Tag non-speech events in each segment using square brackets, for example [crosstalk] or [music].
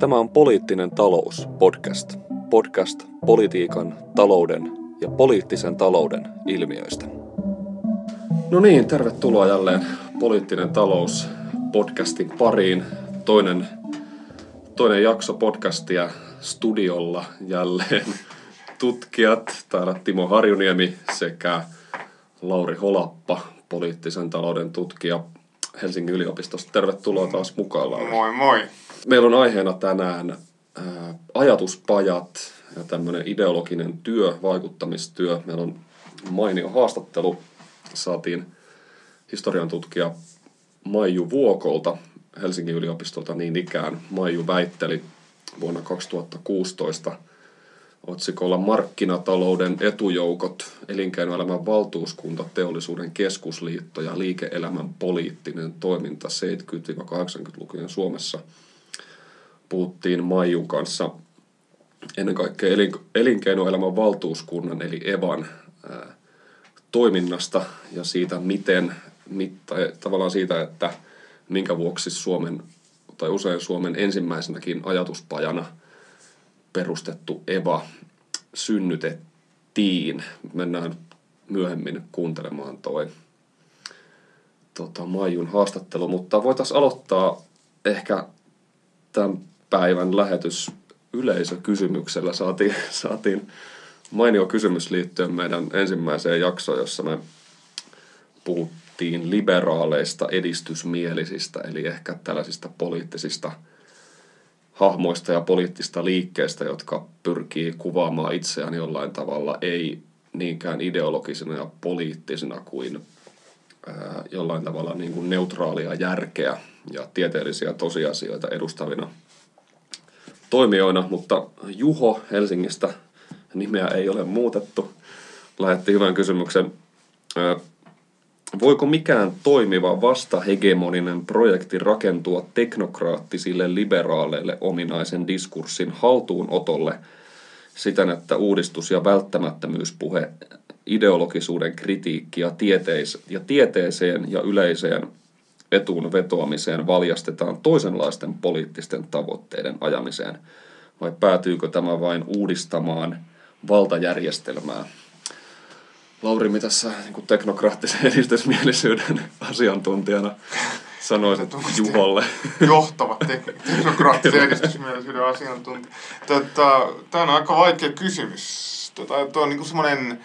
Tämä on Poliittinen talous podcast. Podcast politiikan, talouden ja poliittisen talouden ilmiöistä. No niin, tervetuloa jälleen Poliittinen talous podcastin pariin. Toinen, toinen jakso podcastia studiolla jälleen tutkijat. Täällä Timo Harjuniemi sekä Lauri Holappa, poliittisen talouden tutkija Helsingin yliopistosta. Tervetuloa taas mukaan, Lauri. Moi moi. Meillä on aiheena tänään ää, ajatuspajat ja tämmöinen ideologinen työ, vaikuttamistyö. Meillä on mainio haastattelu. Saatiin historian tutkija Maiju Vuokolta Helsingin yliopistolta niin ikään. Maiju väitteli vuonna 2016 otsikolla Markkinatalouden etujoukot, elinkeinoelämän valtuuskunta, teollisuuden keskusliitto ja liike-elämän poliittinen toiminta 70-80-lukujen Suomessa. Puhuttiin Maijun kanssa ennen kaikkea elinkeinoelämän valtuuskunnan eli EVAN ää, toiminnasta ja siitä, miten, mitta, tavallaan siitä, että minkä vuoksi Suomen tai usein Suomen ensimmäisenäkin ajatuspajana perustettu EVA synnytettiin. Mennään myöhemmin kuuntelemaan toi tota, Maijun haastattelu, mutta voitaisiin aloittaa ehkä tämän päivän lähetys yleisökysymyksellä. Saatiin, saatiin mainio kysymys liittyen meidän ensimmäiseen jaksoon, jossa me puhuttiin liberaaleista edistysmielisistä, eli ehkä tällaisista poliittisista hahmoista ja poliittista liikkeistä, jotka pyrkii kuvaamaan itseään jollain tavalla, ei niinkään ideologisena ja poliittisena kuin ää, jollain tavalla niin kuin neutraalia järkeä ja tieteellisiä tosiasioita edustavina toimijoina, mutta Juho Helsingistä, nimeä ei ole muutettu, lähetti hyvän kysymyksen. Voiko mikään toimiva vastahegemoninen projekti rakentua teknokraattisille liberaaleille ominaisen diskurssin haltuunotolle siten, että uudistus- ja välttämättömyyspuhe, ideologisuuden kritiikki ja, tieteis- ja tieteeseen ja yleiseen etuun vetoamiseen valjastetaan toisenlaisten poliittisten tavoitteiden ajamiseen? Vai päätyykö tämä vain uudistamaan valtajärjestelmää? Lauri, mitä sä niin teknokraattisen [laughs] edistysmielisyyden asiantuntijana sanoisit Juholle? Johtava tek- teknokraattisen edistysmielisyyden asiantuntija. Tota, tämä on aika vaikea kysymys. Tota, tuo on niin semmoinen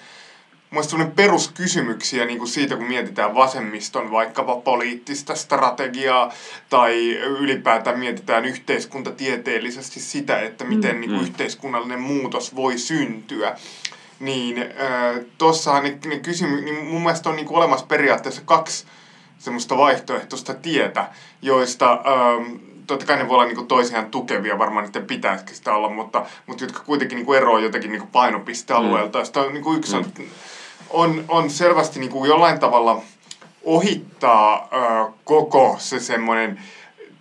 Mielestäni peruskysymyksiä niin kuin siitä, kun mietitään vasemmiston vaikkapa poliittista strategiaa tai ylipäätään mietitään yhteiskuntatieteellisesti sitä, että miten mm, niin kuin, mm. yhteiskunnallinen muutos voi syntyä. Niin äh, tuossahan ne, ne kysymy- niin mun mielestä on niin kuin olemassa periaatteessa kaksi semmoista vaihtoehtoista tietä, joista ähm, totta kai ne voi olla niin kuin toisiaan tukevia, varmaan niiden pitäisikin sitä olla, mutta, mutta jotka kuitenkin niin kuin eroavat jotenkin niin kuin painopistealueelta. Mm. niin kuin yksi mm on, on selvästi niin kuin jollain tavalla ohittaa ö, koko se semmoinen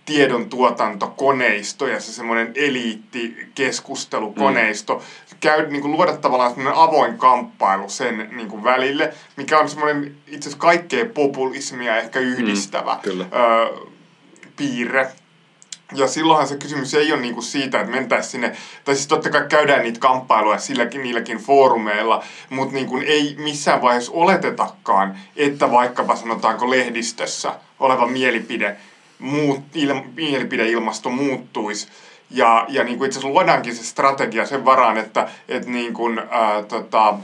tiedon tuotantokoneisto ja se semmoinen eliittikeskustelukoneisto. Mm. Käy, niin kuin luoda tavallaan semmoinen avoin kamppailu sen niin kuin välille, mikä on semmoinen itse asiassa kaikkea populismia ehkä yhdistävä mm, ö, piirre. Ja silloinhan se kysymys ei ole niinku siitä, että mentäisiin sinne, tai siis totta kai käydään niitä kamppailuja silläkin niilläkin foorumeilla, mutta niinku ei missään vaiheessa oletetakaan, että vaikkapa sanotaanko lehdistössä oleva mielipide, muut, il, mielipideilmasto muuttuisi. Ja, ja niin kuin itse asiassa luodaankin se strategia sen varaan, että et niin kuin, ää, tota,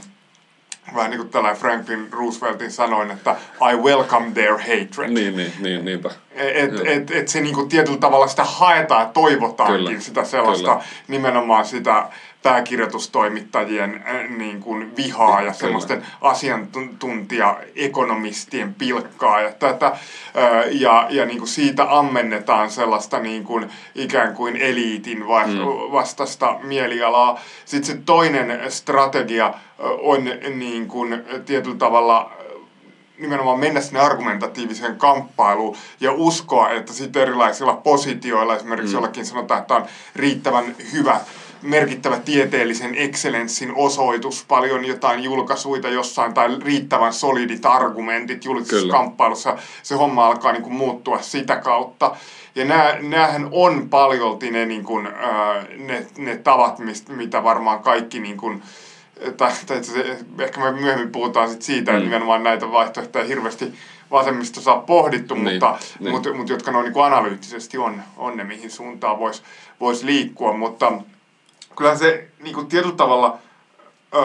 vähän niin kuin tällainen Franklin Rooseveltin sanoin, että I welcome their hatred. Niin, niin, niin niinpä. Et, et, et, et se niin kuin tietyllä tavalla sitä haetaan ja toivotaankin kyllä, sitä sellaista, kyllä. nimenomaan sitä pääkirjoitustoimittajien äh, niin kuin vihaa ja semmoisten asiantuntija-ekonomistien pilkkaa ja tätä. Äh, ja, ja niin kuin siitä ammennetaan sellaista niin kuin ikään kuin eliitin mm. vastaista mielialaa. Sitten se toinen strategia äh, on niin kuin tietyllä tavalla nimenomaan mennä sinne argumentatiiviseen kamppailuun ja uskoa, että sitten erilaisilla positioilla, esimerkiksi mm. jollakin sanotaan, että on riittävän hyvä merkittävä tieteellisen excellenssin osoitus, paljon jotain julkaisuita jossain tai riittävän solidit argumentit julkisessa kamppailussa. Se homma alkaa niin kuin muuttua sitä kautta. Ja nämä, näähän on paljolti ne, niin kuin, ne, ne tavat, mistä, mitä varmaan kaikki niin kuin, tai, tai se, ehkä me myöhemmin puhutaan sit siitä, mm. että nimenomaan näitä vaihtoehtoja hirveästi vasemmista saa pohdittu, niin, mutta, niin. Mutta, mutta jotka noin niin analyyttisesti on, on ne, mihin suuntaan voisi vois liikkua. Mutta kyllähän se niin kuin tietyllä tavalla öö,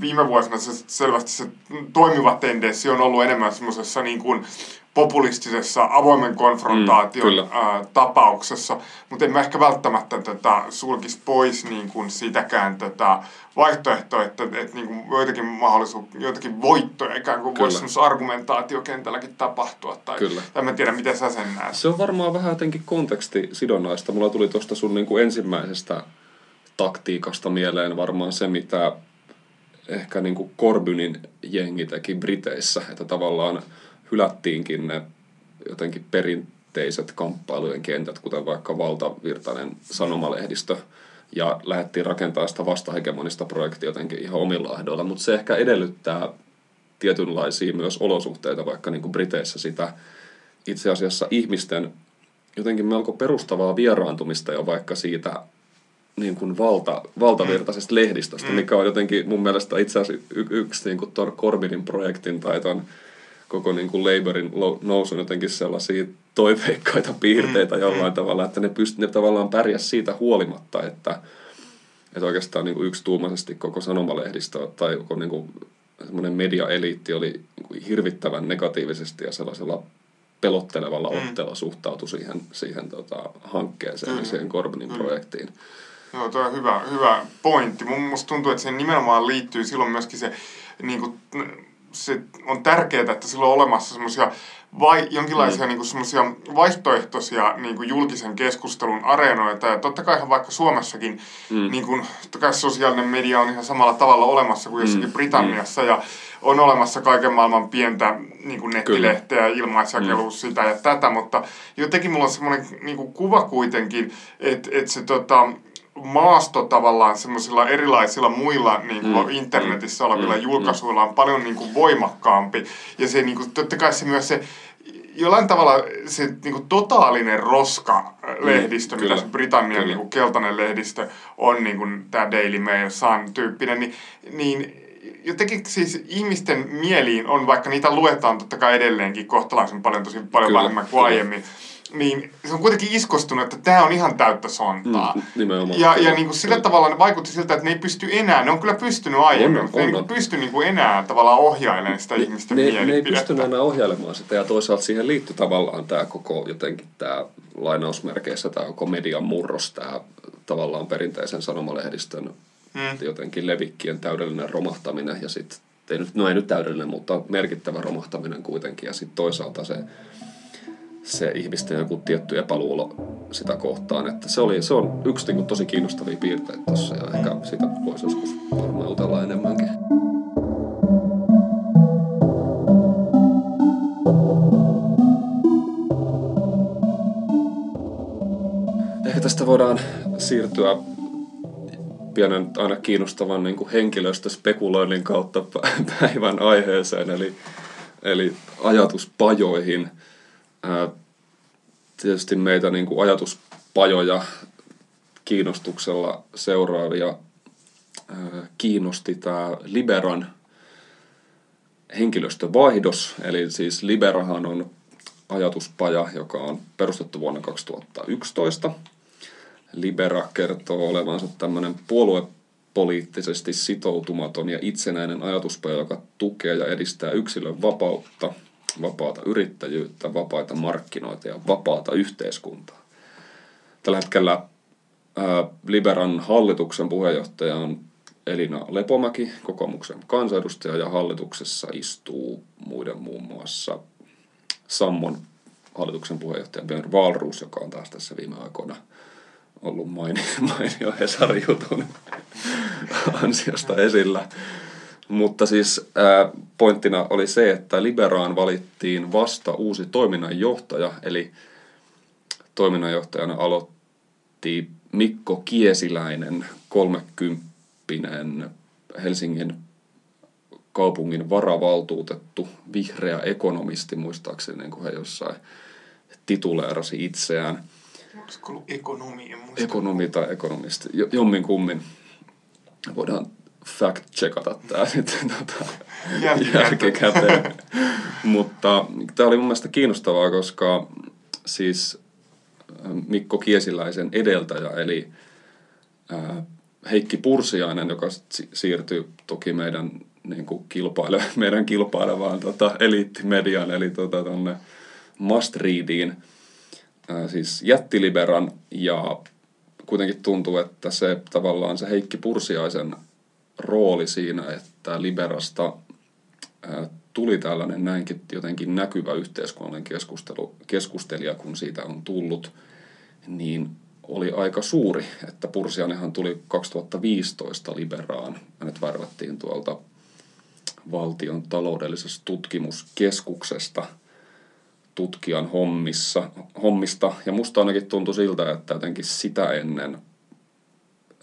viime vuosina se selvästi se toimiva tendenssi on ollut enemmän semmoisessa niin kuin, populistisessa avoimen konfrontaation mm, ää, tapauksessa, mutta en mä ehkä välttämättä tätä sulkisi pois niin kuin sitäkään tätä vaihtoehtoa, että, että niin kuin joitakin mahdollisuuksia, joitakin voittoja ikään kuin voisi semmoisessa argumentaatiokentälläkin tapahtua. Tai, Kyllä. tai mä en tiedä, miten sä sen näet. Se on varmaan vähän jotenkin kontekstisidonnaista. Mulla tuli tuosta sun niin kuin ensimmäisestä taktiikasta mieleen varmaan se, mitä ehkä niin kuin Corbynin jengi teki Briteissä, että tavallaan hylättiinkin ne jotenkin perinteiset kamppailujen kentät, kuten vaikka valtavirtainen sanomalehdistö, ja lähdettiin rakentamaan sitä vastahegemonista projektia jotenkin ihan omilla ehdoilla, mutta se ehkä edellyttää tietynlaisia myös olosuhteita, vaikka niin kuin Briteissä sitä itse asiassa ihmisten jotenkin melko perustavaa vieraantumista jo vaikka siitä niin kuin valta, valtavirtaisesta lehdistöstä, mm. mikä on jotenkin mun mielestä itse asiassa y- yksi niin kuin tuon Corbinin projektin tai ton koko niin kuin Labourin nousun jotenkin sellaisia toiveikkaita piirteitä mm, jollain mm. tavalla, että ne, pyst- ne tavallaan pärjäs siitä huolimatta, että, että oikeastaan niin kuin yksituumaisesti koko sanomalehdistö tai koko niin kuin semmoinen mediaeliitti oli niin kuin hirvittävän negatiivisesti ja sellaisella pelottelevalla mm. otteella suhtautui siihen, siihen tota, hankkeeseen mm. ja siihen Corbinin mm. projektiin. Joo, tuo on hyvä, hyvä pointti. Mun musta tuntuu, että se nimenomaan liittyy silloin myöskin se niin kuin, se on tärkeää, että sillä on olemassa semmoisia vai jonkinlaisia mm. niin semmoisia vaihtoehtoisia niin kuin julkisen keskustelun areenoita. Ja totta kai vaikka Suomessakin mm. niin kuin, totta kai sosiaalinen media on ihan samalla tavalla olemassa kuin jossakin mm. Britanniassa. Mm. Ja on olemassa kaiken maailman pientä niin kuin nettilehteä, ilmaisjakelua, mm. sitä ja tätä. Mutta jotenkin mulla on semmoinen niin kuin kuva kuitenkin, että, että se tota, maasto tavallaan semmoisilla erilaisilla muilla niin kuin mm. internetissä olevilla mm. julkaisuilla on paljon niin kuin voimakkaampi. Ja se niin kuin, totta kai se myös se jollain tavalla se niin kuin totaalinen roska-lehdistö, mm, mitä se Britannian niin kuin keltainen lehdistö on, niin kuin tämä Daily Mail, Sun tyyppinen, niin, niin jotenkin siis ihmisten mieliin on, vaikka niitä luetaan totta kai edelleenkin kohtalaisen paljon, tosi paljon vähemmän kuin aiemmin, niin se on kuitenkin iskostunut, että tämä on ihan täyttä sontaa. Mm, nimenomaan. Ja, ja niin kuin sillä tavalla ne vaikutti siltä, että ne ei pysty enää, ne on kyllä pystynyt aiemmin, on, mutta on, ne ei pysty niin kuin enää tavallaan ohjailemaan sitä ne, ihmisten ne, ne ei pystynyt enää ohjailemaan sitä ja toisaalta siihen liittyy tavallaan tämä koko jotenkin tämä lainausmerkeissä tämä koko median murros, tämä tavallaan perinteisen sanomalehdistön mm. jotenkin levikkien täydellinen romahtaminen ja sitten no ei nyt täydellinen, mutta merkittävä romahtaminen kuitenkin ja sitten toisaalta se se ihmisten joku tietty epäluulo sitä kohtaan. Että se, oli, se on yksi niin kuin, tosi kiinnostavia piirteitä tuossa ja ehkä sitä voisi joskus varmaan jutella enemmänkin. Ehkä tästä voidaan siirtyä pienen aina kiinnostavan niin kuin henkilöstöspekuloinnin kautta [laughs] päivän aiheeseen, eli, eli ajatuspajoihin – tietysti meitä niin kuin ajatuspajoja kiinnostuksella seuraavia kiinnosti tämä Liberan henkilöstövaihdos, eli siis Liberahan on ajatuspaja, joka on perustettu vuonna 2011. Libera kertoo olevansa tämmöinen puoluepoliittisesti sitoutumaton ja itsenäinen ajatuspaja, joka tukee ja edistää yksilön vapautta – vapaata yrittäjyyttä, vapaita markkinoita ja vapaata yhteiskuntaa. Tällä hetkellä ää, Liberan hallituksen puheenjohtaja on Elina Lepomäki, kokoomuksen kansanedustaja, ja hallituksessa istuu muiden muun muassa Sammon hallituksen puheenjohtaja Björn Wahlroos, joka on taas tässä viime aikoina ollut mainio, mainio Hesari-jutun ansiosta esillä. Mutta siis ää, pointtina oli se, että Liberaan valittiin vasta uusi toiminnanjohtaja, eli toiminnanjohtajana aloitti Mikko Kiesiläinen kolmekymppinen Helsingin kaupungin varavaltuutettu, vihreä ekonomisti muistaakseni, niin kuin he jossain tituleerasi itseään. Olisiko ollut ekonomi? Ekonomi tai ekonomisti, jommin kummin. Voidaan fact-checkata tämä sitten [laughs] tota, jälkikäteen. [laughs] Mutta tämä oli mun mielestä kiinnostavaa, koska siis äh, Mikko Kiesiläisen edeltäjä, eli äh, Heikki Pursiainen, joka siirtyi toki meidän, niin kuin kilpaile, [laughs] meidän kilpailevaan tota, eliittimediaan, eli tota, tonne Must Readiin, äh, siis jättiliberan, ja kuitenkin tuntuu, että se tavallaan se Heikki Pursiaisen rooli siinä, että Liberasta tuli tällainen näinkin jotenkin näkyvä yhteiskunnallinen keskustelu, keskustelija, kun siitä on tullut, niin oli aika suuri, että Pursianenhan tuli 2015 Liberaan. Hänet värvättiin tuolta valtion taloudellisesta tutkimuskeskuksesta tutkijan hommissa, hommista. Ja musta ainakin tuntui siltä, että jotenkin sitä ennen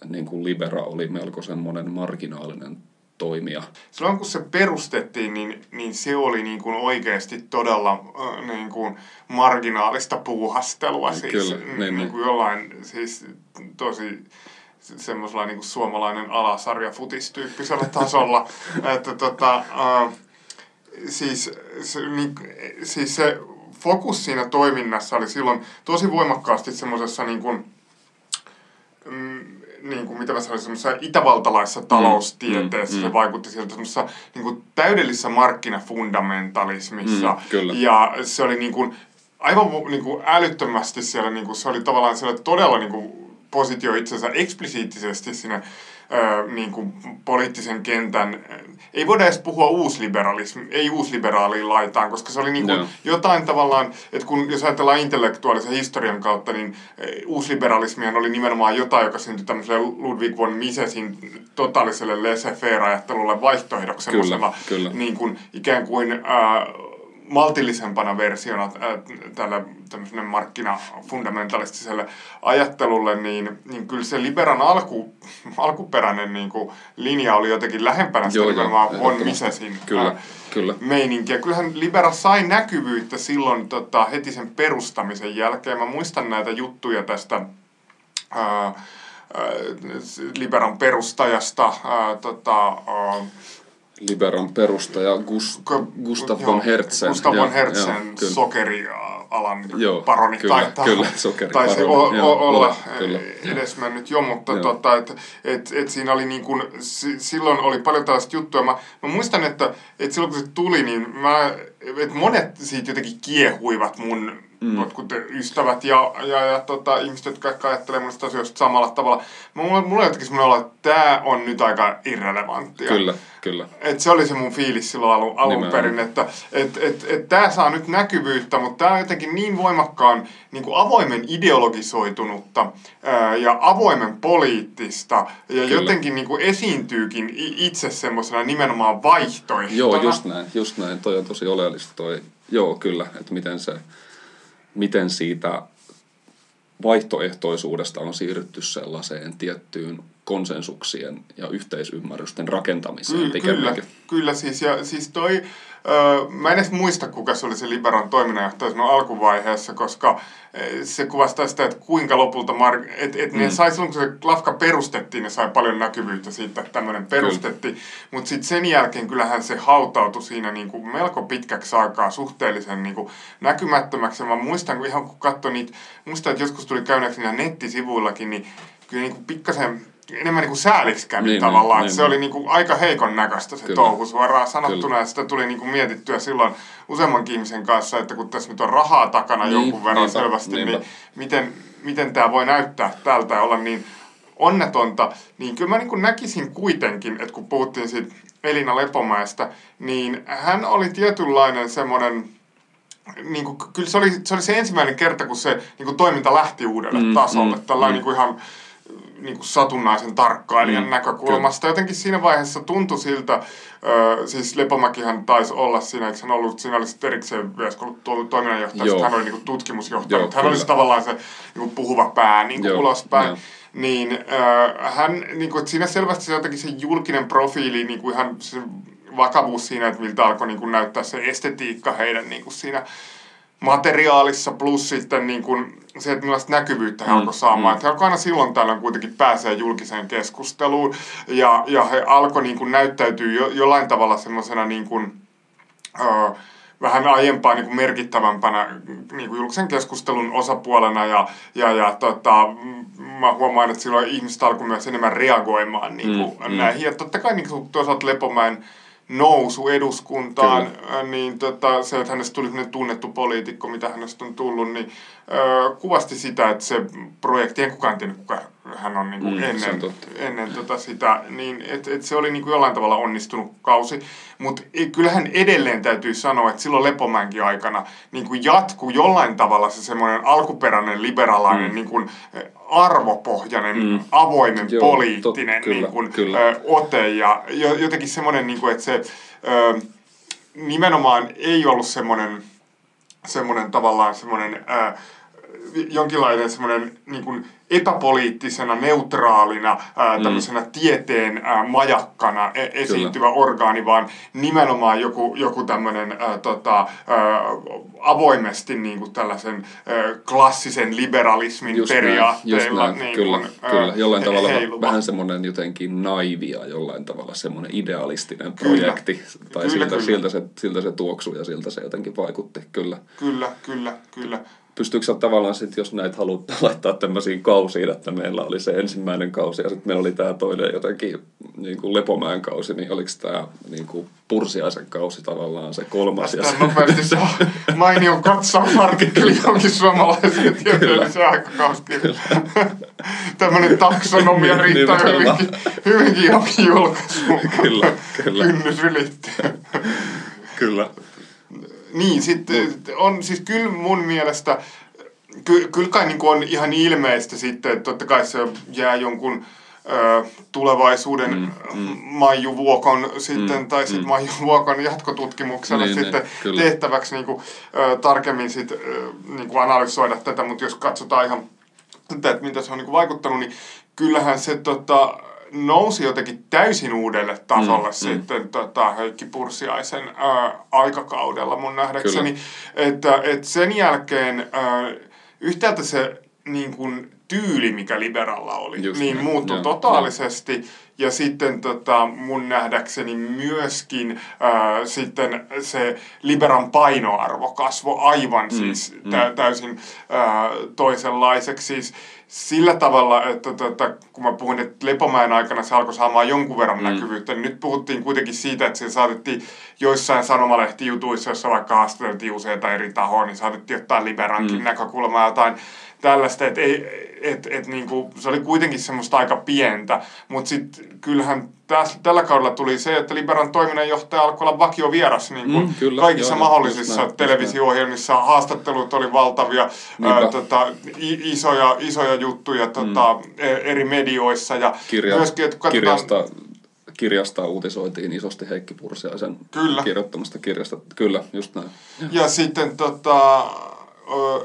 niin kuin Libera oli melko semmoinen marginaalinen toimija. Silloin kun se perustettiin, niin, niin se oli niin kuin oikeasti todella äh, niin kuin marginaalista puuhastelua. Siis, Kyllä, niin, niin, niin kuin jollain siis tosi semmoisella niin kuin suomalainen alasarja futistyyppisellä [laughs] tasolla. että tota, äh, siis, se, niin, siis se fokus siinä toiminnassa oli silloin tosi voimakkaasti semmoisessa niin kuin, mm, niin kuin, mitä mä sanoisin, semmoisessa itävaltalaisessa mm. taloustieteessä. Mm, mm, se vaikutti sieltä semmoisessa niin kuin, täydellisessä markkinafundamentalismissa. Mm, kyllä. Ja se oli niin kuin, aivan niin kuin, älyttömästi siellä, niin kuin, se oli tavallaan siellä todella niin kuin, positio itsensä eksplisiittisesti siinä ö, niin kuin poliittisen kentän, ei voida edes puhua uusliberalismi, ei uusliberaaliin laitaan, koska se oli niin kuin no. jotain tavallaan, että kun jos ajatellaan intellektuaalisen historian kautta, niin uusliberalismihan oli nimenomaan jotain, joka syntyi tämmöiselle Ludwig von Misesin totaaliselle laissez-faire-ajattelulle vaihtoehdoksi kyllä, kyllä. Niin kuin, ikään kuin äh, maltillisempana versiona äh, tämmöiselle markkinafundamentalistiselle ajattelulle, niin, niin kyllä se Liberan alku, alkuperäinen niin kuin, linja oli jotenkin lähempänä sitä nimenomaan von Misesin kyllä, äh, kyllä. meininkiä. Kyllähän Libera sai näkyvyyttä silloin tota, heti sen perustamisen jälkeen. Mä muistan näitä juttuja tästä ää, Liberan perustajasta. Ää, tota, ää, Liberan perustaja Gus, Gustav von Hertzen. Gustav von Hertzen, sokerialan joo, paroni kyllä, taitaa, kyllä, taisi o, o, olla kyllä, edesmennyt jo, mutta joo. tota, et, et, et siinä oli niin kun, silloin oli paljon tällaista juttuja. Mä, mä muistan, että et silloin kun se tuli, niin mä, et monet siitä jotenkin kiehuivat mun mm. jotkut ystävät ja, ja, ja tota, ihmiset, jotka ehkä ajattelee monista asioista samalla tavalla. Mulla, mulla on jotenkin semmoinen olo, että tämä on nyt aika irrelevanttia. Kyllä, kyllä. Et se oli se mun fiilis silloin alun, alun perin, että et, et, et tämä saa nyt näkyvyyttä, mutta tämä on jotenkin niin voimakkaan niin kuin avoimen ideologisoitunutta ää, ja avoimen poliittista ja kyllä. jotenkin niin kuin esiintyykin itse semmoisena nimenomaan vaihtoehtona. Joo, just näin, just näin. Toi on tosi oleellista toi. Joo, kyllä, että miten se miten siitä vaihtoehtoisuudesta on siirrytty sellaiseen tiettyyn konsensuksien ja yhteisymmärrysten rakentamiseen Ky- Kyllä, kyllä siis, ja siis toi, öö, mä en edes muista kuka se oli se Liberan toiminnanjohtaja alkuvaiheessa, koska se kuvastaa sitä, että kuinka lopulta, mar- että et mm. ne sai silloin kun se lafka perustettiin, ne sai paljon näkyvyyttä siitä, että tämmöinen perustettiin, mutta sitten sen jälkeen kyllähän se hautautui siinä niin kuin melko pitkäksi aikaa suhteellisen niin kuin näkymättömäksi. Mä muistan, kun ihan kun katsoin niitä, muistan, että joskus tuli käyneeksi nettisivuillakin, niin kyllä niin kuin pikkasen enemmän niin kuin sääliksi kävi niin, tavallaan. Niin, se niin. oli niin kuin aika heikon näköistä se Kyllä. touhu suoraan sanottuna. Kyllä. Ja sitä tuli niin kuin mietittyä silloin useamman ihmisen kanssa, että kun tässä nyt on rahaa takana niin, jonkun verran niinpä, selvästi, niinpä. niin miten, miten tämä voi näyttää tältä ja olla niin onnetonta. Niin kyllä mä niin kuin näkisin kuitenkin, että kun puhuttiin siitä Elina Lepomäestä, niin hän oli tietynlainen semmoinen niin kuin, kyllä se oli, se oli se ensimmäinen kerta, kun se niin kuin toiminta lähti uudelle mm, tasolle. Mm, Tällainen mm. niin kuin ihan niin kuin satunnaisen tarkkailijan Mm, näkökulmasta. Jotenkin siinä vaiheessa tuntui siltä, ö, siis Lepomäkihän taisi olla siinä, eikö hän ollut, siinä oli sitten erikseen myös ollut toiminnanjohtaja, Joo. hän oli niin kuin tutkimusjohtaja, Joo, mutta hän oli kyllä. se tavallaan se niin kuin puhuva pää niin kuin Joo, ulospäin. joo. Niin äh, hän, niin kuin, että siinä selvästi se jotenkin se julkinen profiili, niin kuin ihan se vakavuus siinä, että miltä alkoi niin kuin näyttää se estetiikka heidän niin kuin siinä materiaalissa, plus sitten niin kuin se, että millaista näkyvyyttä he Mm, alkoi saamaan. mm. Että he alkoi aina silloin tällöin kuitenkin pääsee julkiseen keskusteluun, ja, ja he alkoi niin kuin näyttäytyä jo, jollain tavalla semmoisena niin kuin, vähän aiempaa niin kuin merkittävämpänä niin kuin julkisen keskustelun osapuolena ja, ja, ja tota, mä huomaan, että silloin ihmiset alkoi myös enemmän reagoimaan niin kuin Mm, mm. näihin. Ja totta kai niin kuin toisaalta Lepomäen nousu eduskuntaan, ö, niin tota, se, että hänestä tuli tunnettu poliitikko, mitä hänestä on tullut, niin ö, kuvasti sitä, että se projekti, en kukaan tiedä, kuka hän on niin kuin Mm, ennen, ennen tota sitä, niin et, et se oli niin kuin jollain tavalla onnistunut kausi. Mutta kyllähän edelleen täytyy sanoa, että silloin Lepomäenkin aikana niin kuin jatkuu jollain tavalla se semmoinen alkuperäinen liberalainen Mm. niin kuin, eh, arvopohjainen, Mm. avoimen, Joo, poliittinen tot- kyllä, niin kuin, kyllä. ö, ote ja jo, jotenkin semmoinen, niin kuin, että se ö, nimenomaan ei ollut semmoinen, semmoinen tavallaan semmoinen ö, jonkinlainen semmoinen niin kuin epäpoliittisena, neutraalina, ää, tämmöisenä tieteen ää, majakkana e- esiintyvä orgaani, vaan nimenomaan joku, joku tämmöinen ää, tota, ää, avoimesti niin kuin tällaisen ää, klassisen liberalismin Just näin, periaatteilla. just näin. Niin kyllä, kuin, ää, kyllä. Jollain he- tavalla heiluva. vähän semmoinen jotenkin naivia, jollain tavalla semmoinen idealistinen Kyllä. projekti. Tai Kyllä, siltä, kyllä. Siltä, se, siltä se tuoksui ja siltä se jotenkin vaikutti, kyllä. Kyllä, kyllä, kyllä. Pystyykö tavallaan sitten, jos näitä haluat [laughs] laittaa tämmöisiin kausiin, että meillä oli se ensimmäinen kausi ja sitten meillä oli tämä toinen jotenkin niin kuin Lepomäen kausi, niin oliko tämä niin kuin Pursiaisen kausi tavallaan se kolmas? ja Tästä se- nopeasti [laughs] saa mainion katsausartikkeli jonkin suomalaisen tieteellisen aikakauskirjan. [laughs] Tämmöinen taksonomia Niin, riittää nimenomaan. hyvinkin, hyvinkin jonkin julkaisuun. Kyllä, kyllä. Kynnys ylittyy. Kyllä. Niin, sitten on siis kyllä mun mielestä, ky, kyllä kai niin on ihan ilmeistä sitten, että totta kai se jää jonkun ö, tulevaisuuden Mm, mm, mm. Maiju Vuokon sitten, Mm, tai sitten mm. Maiju Vuokon jatkotutkimukselle Niin, sitten niin, kyllä. tehtäväksi niin kuin, ö, tarkemmin sit, ö, niin kuin analysoida tätä, mutta jos katsotaan ihan tätä, että mitä se on niin kuin vaikuttanut, niin kyllähän se tota, nousi jotenkin täysin uudelle tasolle Mm, mm, sitten tota, Heikki Pursiaisen ää, aikakaudella mun nähdäkseni. Että et sen jälkeen ää, yhtäältä se niin kuin, tyyli, mikä Liberalla oli, Just niin näin, muuttui totaalisesti. Ja sitten tota, mun nähdäkseni myöskin ää, sitten se Liberan painoarvo kasvoi aivan Mm, siis mm. tä, täysin ää, toisenlaiseksi. Siis sillä tavalla, että tota, kun mä puhuin, että Lepomäen aikana se alkoi saamaan jonkun verran Mm. näkyvyyttä, niin nyt puhuttiin kuitenkin siitä, että se saatettiin joissain sanomalehtijutuissa, jossa vaikka haastateltiin useita eri tahoa, niin saatettiin ottaa Liberankin mm. näkökulmaa jotain tällaista, että ei, et, et, niinku, se oli kuitenkin semmoista aika pientä, mutta sitten kyllähän täs, tällä kaudella tuli se, että Liberan toiminnanjohtaja alkoi olla vakiovieras niin kuin Mm, kyllä, kaikissa joo, mahdollisissa näin, televisio-ohjelmissa, haastattelut oli valtavia, ää, tota, isoja, isoja juttuja tota, mm. eri medioissa ja Kirja, myöskin, että katsotaan, kirjasta, kirjasta uutisoitiin isosti Heikki Pursiaisen Kyllä. kirjoittamasta kirjasta. Kyllä, just näin. Ja sitten tota,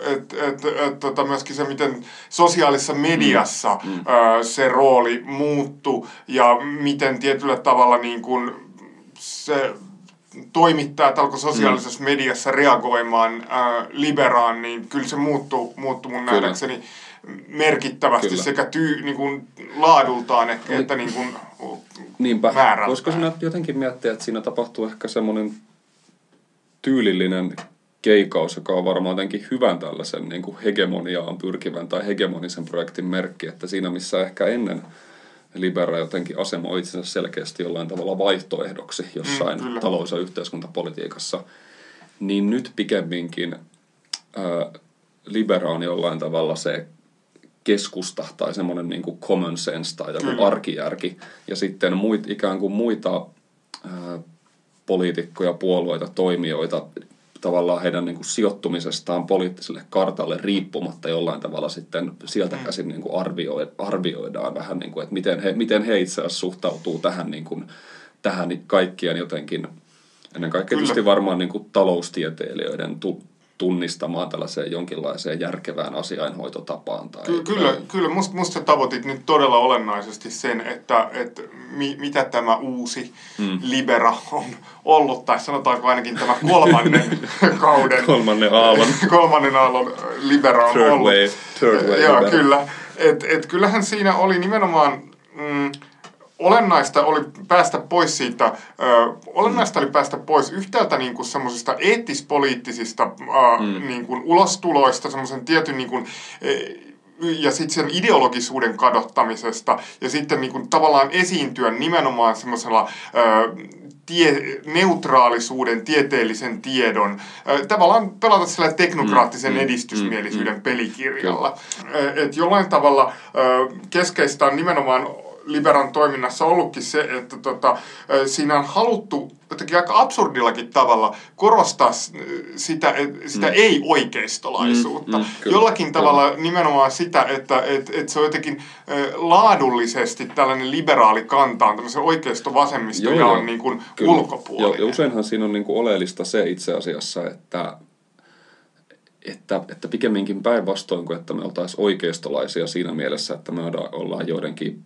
että et, et, tota, myöskin se, miten sosiaalisessa mediassa Mm. ö, se rooli muuttui ja miten tietyllä tavalla niin kun se toimittajat alkoi sosiaalisessa Mm. mediassa reagoimaan äh, liberaan, niin kyllä se muuttui, muuttui mun Kyllä. nähdäkseni merkittävästi Kyllä. sekä tyy, niin kuin laadultaan että, Niin. että niin kuin, Niinpä. määrältään. Voisiko sinä jotenkin miettiä, että siinä tapahtuu ehkä semmoinen tyylillinen keikaus, joka on varmaan jotenkin hyvän tällaisen niin kuin hegemoniaan pyrkivän tai hegemonisen projektin merkki, että siinä missä ehkä ennen Libera jotenkin asemoi itsensä selkeästi jollain tavalla vaihtoehdoksi jossain Mm, kyllä. talous- ja yhteiskuntapolitiikassa, niin nyt pikemminkin ää, Libera on jollain tavalla se keskusta tai semmoinen niin kuin common sense tai joku Kyllä. arkijärki. Ja sitten muit, ikään kuin muita ää, poliitikkoja, puolueita, toimijoita, tavallaan heidän niin kuin sijoittumisestaan poliittiselle kartalle riippumatta jollain tavalla sitten sieltä mm. käsin niin kuin arvioidaan vähän, niin kuin, että miten he, miten he itse asiassa suhtautuu tähän, niin kuin, tähän kaikkien jotenkin, ennen kaikkea Kyllä. tietysti varmaan niin kuin taloustieteilijöiden tunnistamaan tällaiseen jonkinlaiseen järkevään asiainhoitotapaan. Tai, Ky- kyllä, kyllä musta, musta tavoitit nyt todella olennaisesti sen, että, että mi, mitä tämä uusi mm. Libera on ollut, tai sanotaanko ainakin tämä kolmannen [laughs] kauden. kolmannen aallon. [laughs] kolmannen aallon Libera on third ollut. Way, third way Joo, kyllä. Et, et kyllähän siinä oli nimenomaan... Mm, olennaista oli päästä pois siitä, ö, olennaista oli päästä pois yhtäältä niin kuin semmoisista eettispoliittisista ö, mm. niin kuin ulostuloista, semmoisen tietyn niin kuin, e, ja sitten sen ideologisuuden kadottamisesta ja sitten niin kuin tavallaan esiintyä nimenomaan semmoisella tie, neutraalisuuden, tieteellisen tiedon, ö, tavallaan pelata sillä teknokraattisen mm, mm edistysmielisyyden mm, pelikirjalla. Että jollain tavalla ö, keskeistä on nimenomaan Liberan toiminnassa ollutkin se, että tota, siinä on haluttu jotenkin aika absurdillakin tavalla korostaa sitä, sitä mm. ei-oikeistolaisuutta. Mm, mm, Jollakin kyllä. tavalla nimenomaan sitä, että et, et se on jotenkin laadullisesti tällainen liberaali kanta on tämmöisen oikeisto-vasemmisto ja on niin kuin ulkopuolinen. Ja, ja useinhan siinä on niin kuin oleellista se itse asiassa, että että, että pikemminkin päinvastoin kuin että me oltaisiin oikeistolaisia siinä mielessä, että me ollaan joidenkin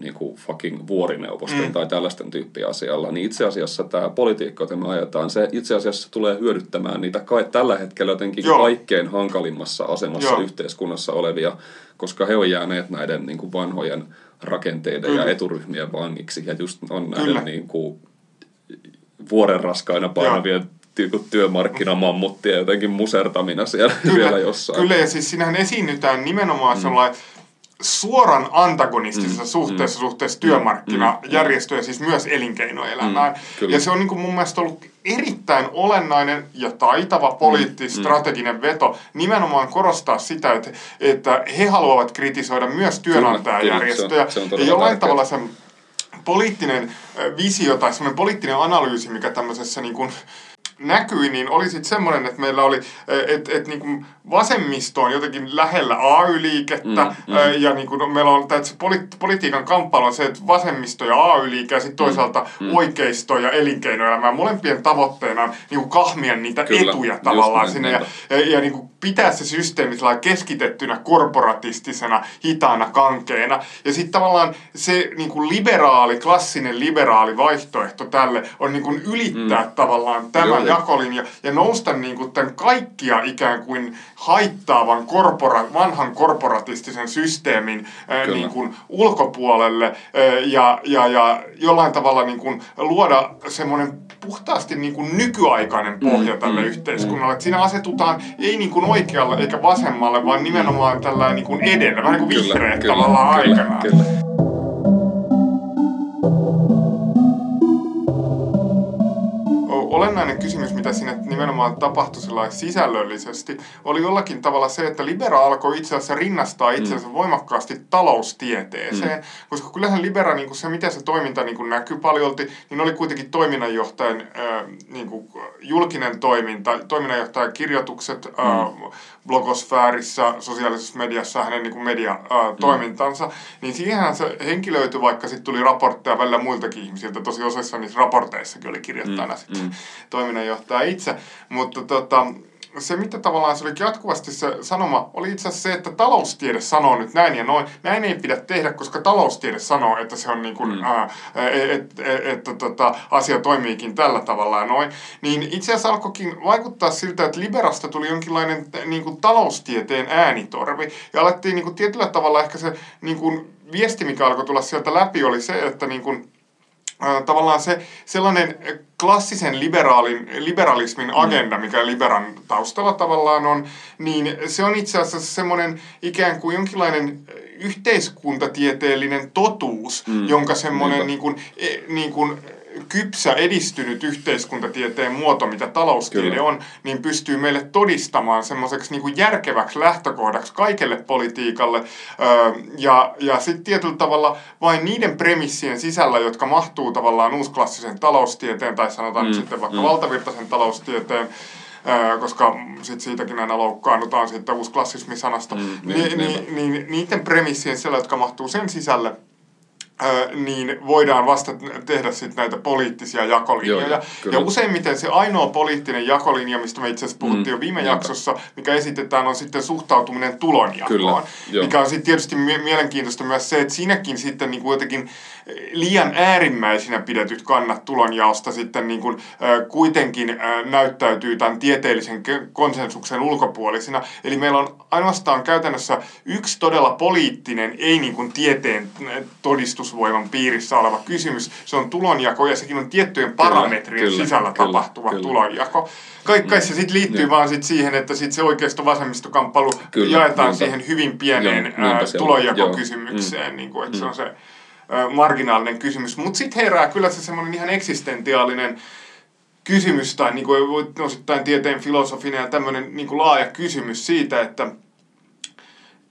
niin kuin fucking vuorineuvoston mm. tai tällaisten tyyppiä asialla, niin itse asiassa tämä politiikka, jota me ajetaan, se itse asiassa tulee hyödyttämään niitä ka- tällä hetkellä jotenkin Joo. kaikkein hankalimmassa asemassa Joo. yhteiskunnassa olevia, koska he on jääneet näiden niin kuin vanhojen rakenteiden Kyllä. ja eturyhmien vangiksi ja just on näiden Kyllä. niin kuin, vuoren raskaina painavien työmarkkinamammuttien jotenkin musertamina siellä kyllä, vielä jossain. Kyllä, ja siis siinähän esiinnytään nimenomaan mm. sellainen suoran antagonistisessa mm, suhteessa mm, suhteessa työmarkkinajärjestöjä, mm, siis myös elinkeinoelämään. Mm, ja se on niin kuin mun mielestä ollut erittäin olennainen ja taitava poliittis-strateginen mm, veto nimenomaan korostaa sitä, että, että he haluavat kritisoida myös työnantajajärjestöjä. Kyllä, se on, se on ja jollain tärkeä. tavalla se poliittinen visio tai semmoinen poliittinen analyysi, mikä tämmöisessä niin kuin, näkyi, niin oli sitten semmoinen, että meillä oli, että et, niin vasemmisto on jotenkin lähellä AY-liikettä, mm, mm. ja niin kuin, meillä on että poli- politiikan kamppailu on se, että vasemmisto ja AY-liike, ja sitten mm, toisaalta mm. oikeisto ja elinkeinoelämä. Molempien tavoitteena on niin kuin kahmia niitä Kyllä, etuja tavallaan sinne, ja, ja, ja niin kuin pitää se systeemi keskitettynä, korporatistisena, hitaana, kankeena. Ja sitten tavallaan se niin kuin liberaali, klassinen liberaali vaihtoehto tälle on niin kuin ylittää mm. tavallaan tämä Joo, jakolinja ja nousta niin kuin tämän kaikkia ikään kuin haittaavan korpora, vanhan korporatistisen systeemin ää, niin kuin ulkopuolelle ää, ja, ja, ja jollain tavalla niin kuin luoda semmoinen puhtaasti niin kuin nykyaikainen pohja mm, tälle mm, yhteiskunnalle. Mm. siinä asetutaan ei niin kuin oikealle eikä vasemmalle, vaan nimenomaan tällä niin kuin edellä, vähän niin kuin vihreät tavallaan kyllä, aikanaan. Kyllä. Olennainen kysymys, mitä siinä nimenomaan tapahtui sisällöllisesti, oli jollakin tavalla se, että Libera alkoi itse asiassa rinnastaa itsensä mm. voimakkaasti taloustieteeseen, mm. koska kyllähän Libera, niin kuin se miten se toiminta niin kuin näkyy paljolti, niin oli kuitenkin toiminnanjohtajan äh, niin kuin julkinen toiminta, toiminnanjohtajan kirjoitukset mm. äh, blogosfäärissä, sosiaalisessa mediassa, hänen niin kuin media-toimintansa, mm. niin siihenhän se henkilöity, vaikka sitten tuli raportteja välillä muiltakin ihmisiltä, tosi osassa niissä raporteissakin oli kirjoittajana mm. sitten mm. toiminnanjohtaja itse, mutta tota, se, mitä tavallaan se oli jatkuvasti se sanoma, oli itse asiassa se, että taloustiede sanoo nyt näin ja noin. Näin ei pidä tehdä, koska taloustiede sanoo, että se on niin kuin, mm. ää, et, et, et, tota, asia toimiikin tällä tavalla ja noin. Niin itse asiassa alkoikin vaikuttaa siltä, että Liberasta tuli jonkinlainen niin kuin taloustieteen äänitorvi. Ja alettiin niin kuin, tietyllä tavalla ehkä se niin kuin, viesti, mikä alkoi tulla sieltä läpi, oli se, että niin kuin, tavallaan se sellainen klassisen liberaalin, liberalismin mm. agenda, mikä liberan taustalla tavallaan on, niin se on itse asiassa semmoinen ikään kuin jonkinlainen yhteiskuntatieteellinen totuus, mm. jonka semmoinen niin kuin, e, niin kuin, kypsä edistynyt yhteiskuntatieteen muoto, mitä taloustiede Kyllä. on, niin pystyy meille todistamaan semmoiseksi niin järkeväksi lähtökohdaksi kaikelle politiikalle. Öö, ja ja sitten tietyllä tavalla vain niiden premissien sisällä, jotka mahtuu tavallaan uusklassisen taloustieteen tai sanotaan mm, nyt sitten vaikka mm. valtavirtaisen taloustieteen koska sit siitäkin aina loukkaannutaan siitä uusklassismi-sanasta, Mm, mm, niin, ni, niinpä. ni, niin niiden premissien siellä, jotka mahtuu sen sisälle, Niin voidaan vasta tehdä sitten näitä poliittisia jakolinjoja. Joo, kyllä. ja useimmiten se ainoa poliittinen jakolinja, mistä me itse asiassa puhuttiin Mm, jo viime niinpä. jaksossa, mikä esitetään, on sitten suhtautuminen tulonjakoon. Kyllä, mikä on sitten tietysti mie- mielenkiintoista myös se, että siinäkin sitten niin kuin jotenkin eh, liian äärimmäisinä pidetyt kannat tulonjaosta sitten niin kuin, ö, kuitenkin ö, näyttäytyy tämän tieteellisen konsensuksen ulkopuolisina. Eli meillä on ainoastaan käytännössä yksi todella poliittinen, ei niin kuin tieteen eh, todistusvoiman piirissä oleva kysymys. Se on tulonjako ja sekin on tiettyjen parametrien kyllä, sisällä kyllä, tapahtuva kyllä. tulonjako. Kai, kai se sitten liittyy Joo. vaan sit siihen, että sit se oikeisto-vasemmistokamppailu Kyllä, jaetaan niinpä. siihen hyvin pieneen ää, on. tulonjakokysymykseen, niin kuin, että se on se ää, marginaalinen kysymys. Mutta sitten herää kyllä se semmoinen ihan eksistentiaalinen kysymys, tai niin kuin osittain tieteen filosofinen ja tämmöinen niin kuin laaja kysymys siitä, että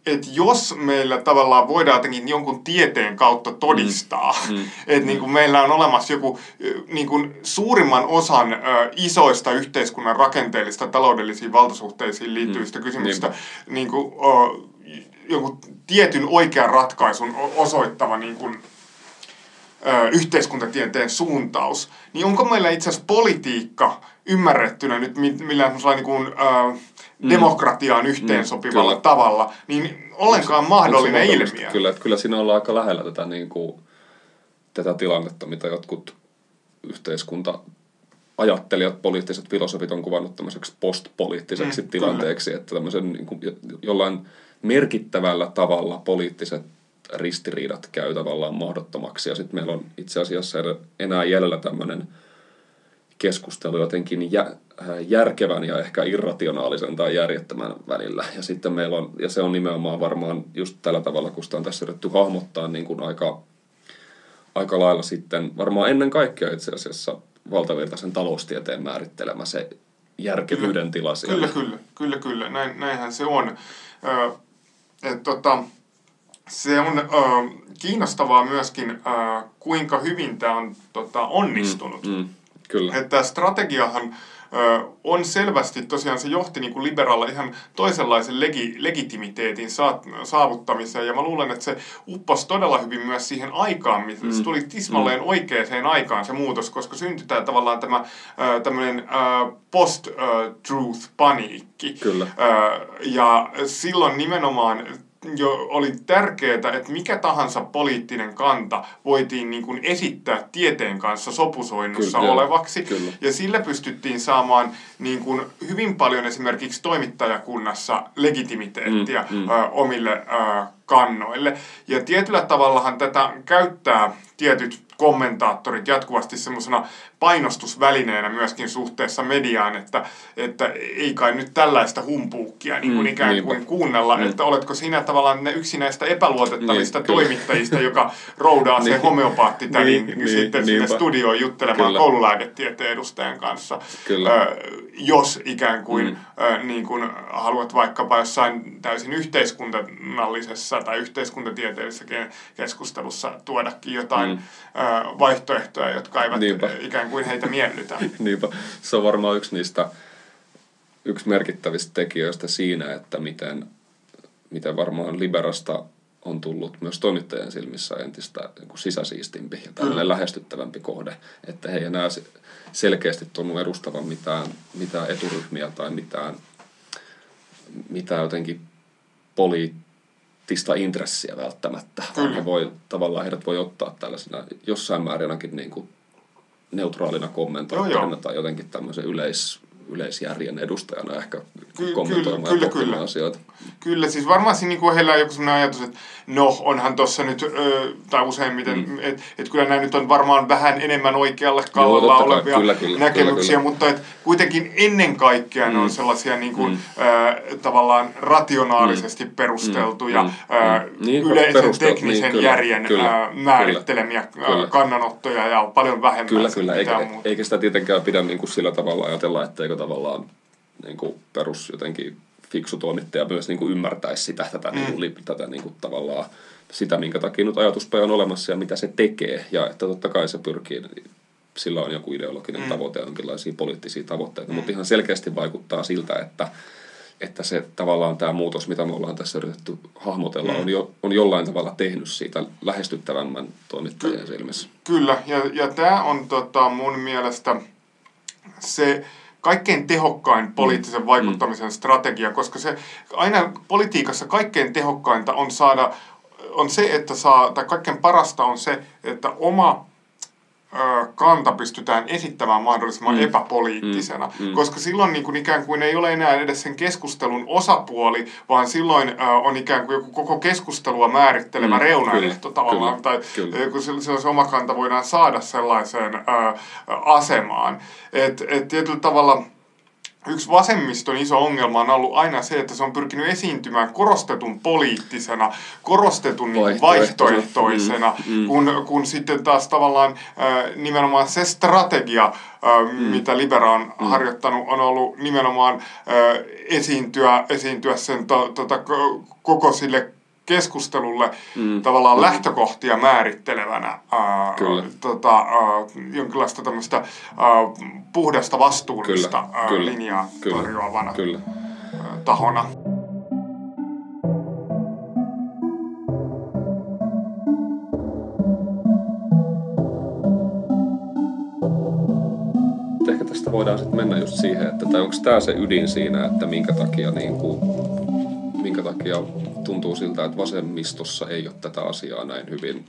että jos meillä tavallaan voidaan jotenkin jonkun tieteen kautta todistaa, mm. Mm. [laughs] että niin kuin meillä on olemassa joku niin kuin suurimman osan ö, isoista yhteiskunnan rakenteellista taloudellisiin valtasuhteisiin liittyvistä mm. kysymyksistä niin kuin, ö, jonkun tietyn oikean ratkaisun osoittava niin kuin, ö, yhteiskuntatieteen suuntaus, niin onko meillä itse asiassa politiikka ymmärrettynä nyt mi- millään niin kuin, ö, demokratiaan yhteensopivalla kyllä. tavalla, niin ollenkaan mahdollinen Onko se mahdollista? ilmiö. Kyllä, kyllä siinä ollaan aika lähellä tätä, niin kuin, tätä tilannetta, mitä jotkut yhteiskunta ajattelijat, poliittiset filosofit on kuvannut tämmöiseksi postpoliittiseksi Mm, mm, tilanteeksi, että tämmöisen niin kuin, jo- jollain merkittävällä tavalla poliittiset ristiriidat käy tavallaan mahdottomaksi. Ja sitten meillä on itse asiassa enää jäljellä tämmöinen keskustelu jotenkin jä, äh, järkevän ja ehkä irrationaalisen tai järjettömän välillä. Ja sitten meillä on, ja se on nimenomaan varmaan just tällä tavalla, kun sitä on tässä yritetty hahmottaa niin kuin aika, aika lailla sitten, varmaan ennen kaikkea itse asiassa valtavirtaisen taloustieteen määrittelemä se järkevyyden tila siellä. Kyllä, kyllä, kyllä, kyllä. Näin, näinhän se on. Ö, et, tota, se on ö, kiinnostavaa myöskin, ö, kuinka hyvin tämä on tota, onnistunut. Mm, kyllä. Että tämä strategiahan ö, on selvästi, tosiaan se johti niin kuin liberalla ihan toisenlaisen legi, legitimiteetin saat, saavuttamiseen. Ja mä luulen, että se upposi todella hyvin myös siihen aikaan, missä mm. se tuli tismalleen mm. oikeaan aikaan se muutos, koska syntyi tämä tavallaan tämä ö, tämmöinen ö, post-truth-paniikki. Kyllä. Ö, ja silloin nimenomaan jo oli tärkeää, että mikä tahansa poliittinen kanta voitiin niin kuin esittää tieteen kanssa sopusoinnussa Kyllä, olevaksi. Kyllä. Ja sillä pystyttiin saamaan niin kuin hyvin paljon esimerkiksi toimittajakunnassa legitimiteettiä Mm, mm. Ö, omille ö, kannoille. Ja tietyllä tavallahan tätä käyttää tietyt kommentaattorit jatkuvasti semmoisena painostusvälineenä myöskin suhteessa mediaan, että, että ei kai nyt tällaista humpuukkia niin kuin Mm, ikään niinpä. kuin kuunnella, Mm. että oletko sinä tavallaan ne yksi näistä epäluotettavista Niin, kyllä. toimittajista, joka roudaa se Niin. homeopaattitädin Niin, niin, niin, sitten sinne niinpä. studioon juttelemaan Kyllä. koululääketieteen edustajan kanssa. Kyllä. Ö, jos ikään kuin, Mm. ö, niin kuin haluat vaikkapa jossain täysin yhteiskunnallisessa tai yhteiskuntatieteellisessä ke- keskustelussa tuodakin jotain Mm. Vaihtoehtoja, jotka eivät Niinpä. ikään kuin heitä miellytä. [laughs] Niinpä. Se on varmaan yksi niistä yksi merkittävistä tekijöistä siinä, että miten, miten varmaan Liberasta on tullut myös toimittajien silmissä entistä niin kuin sisäsiistimpi ja tällainen Kyllä. lähestyttävämpi kohde, että he ei enää se- selkeästi tunnu edustavan mitään, mitään eturyhmiä tai mitään, mitään jotenkin poliittista intressiä välttämättä. vaan. He voi, tavallaan heidät voi ottaa tällaisena jossain määrin ainakin niin kuin neutraalina kommentaattorina tai jotenkin tämmöisen yleis, yleisjärjen edustajana ehkä Ky- kommentoimaan kyllä, ja kyllä, kyllä. asioita. Kyllä, siis varmaan siinä niin heillä on joku sellainen ajatus, että no onhan tuossa nyt, ö, tai useimmiten, mm. että et kyllä nämä nyt on varmaan vähän enemmän oikealle kallalla kai, olevia kyllä, kyllä, näkemyksiä, kyllä, kyllä. mutta et kuitenkin ennen kaikkea mm. ne on sellaisia niin kuin, mm. ö, tavallaan rationaalisesti mm. perusteltuja, Mm. mm. ö, Mm. Niin, yleisen perusteltu, teknisen niin, kyllä, järjen kyllä, ö, määrittelemiä kyllä. kannanottoja ja paljon vähemmän Kyllä, kyllä. Eikä, muuta. eikä sitä tietenkään pidä niin kuin sillä tavalla ajatella, etteikö tavallaan niin kuin perus jotenkin fiksu toimittaja myös niin kuin ymmärtäisi sitä, tätä, mm. niin kuin, tätä niin kuin tavallaan sitä, minkä takia nyt ajatuspaja on olemassa ja mitä se tekee. Ja että totta kai se pyrkii sillä on joku ideologinen Mm. tavoite ja jonkinlaisia poliittisia tavoitteita, mutta ihan selkeästi vaikuttaa siltä, että, että se tavallaan tämä muutos, mitä me ollaan tässä yritetty hahmotella, Mm. on, jo, on jollain tavalla tehnyt siitä lähestyttävämmän toimittajien silmissä. Kyllä, ja, ja tämä on tota, mun mielestä se kaikkein tehokkain poliittisen vaikuttamisen strategia, koska se aina politiikassa kaikkein tehokkainta on saada, on se, että saa, tai kaikkein parasta on se, että oma kanta pystytään esittämään mahdollisimman mm. epäpoliittisena, mm. Mm. koska silloin niin kuin ikään kuin ei ole enää edes sen keskustelun osapuoli, vaan silloin ö, on ikään kuin joku koko keskustelua määrittelevä Mm, reunaehto tavallaan, kyllä, tai kyllä. kun silloin silloin se oma kanta voidaan saada sellaiseen ö, asemaan. Että et tietyllä tavalla yksi vasemmiston iso ongelma on ollut aina se, että se on pyrkinyt esiintymään korostetun poliittisena, korostetun niin kuin Vaihtoehtoisena. Mm, mm. kun, kun sitten taas tavallaan äh, nimenomaan se strategia, äh, mm. mitä Libera on mm. harjoittanut, on ollut nimenomaan äh, esiintyä, esiintyä sen to, tota, ko- koko sille keskustelulle Mm. tavallaan lähtökohtia määrittelevänä ää, Kyllä. tota, ää, jonkinlaista tämmöistä ää, puhdasta vastuullista Kyllä, ää, kyllä, linjaa kyllä, tarjoavana Kyllä. ää, tahona. Ehkä tästä voidaan sitten mennä just siihen, että onko tämä se ydin siinä, että minkä takia, niin kuin, minkä takia tuntuu siltä, että vasemmistossa ei ole tätä asiaa näin hyvin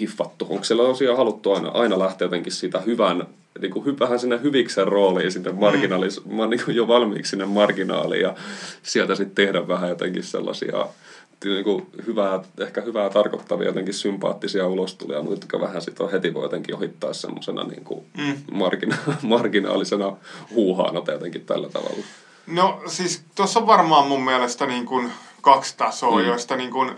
hiffattu. Onko siellä tosiaan haluttu aina, aina lähteä jotenkin siitä hyvän, niin kuin hy- vähän sinne hyviksen rooliin, sinne marginaalis, mm. niin kuin jo valmiiksi sinne marginaaliin ja sieltä sitten tehdä vähän jotenkin sellaisia niin kuin hyvää, ehkä hyvää tarkoittavia jotenkin sympaattisia ulostulia, mutta jotka vähän sitten heti voi jotenkin ohittaa semmoisena niin kuin Mm. margina- [laughs] marginaalisena huuhaana tai jotenkin tällä tavalla. No siis tuossa on varmaan mun mielestä niin kuin kaksi tasoa, Mm. joista niin kuin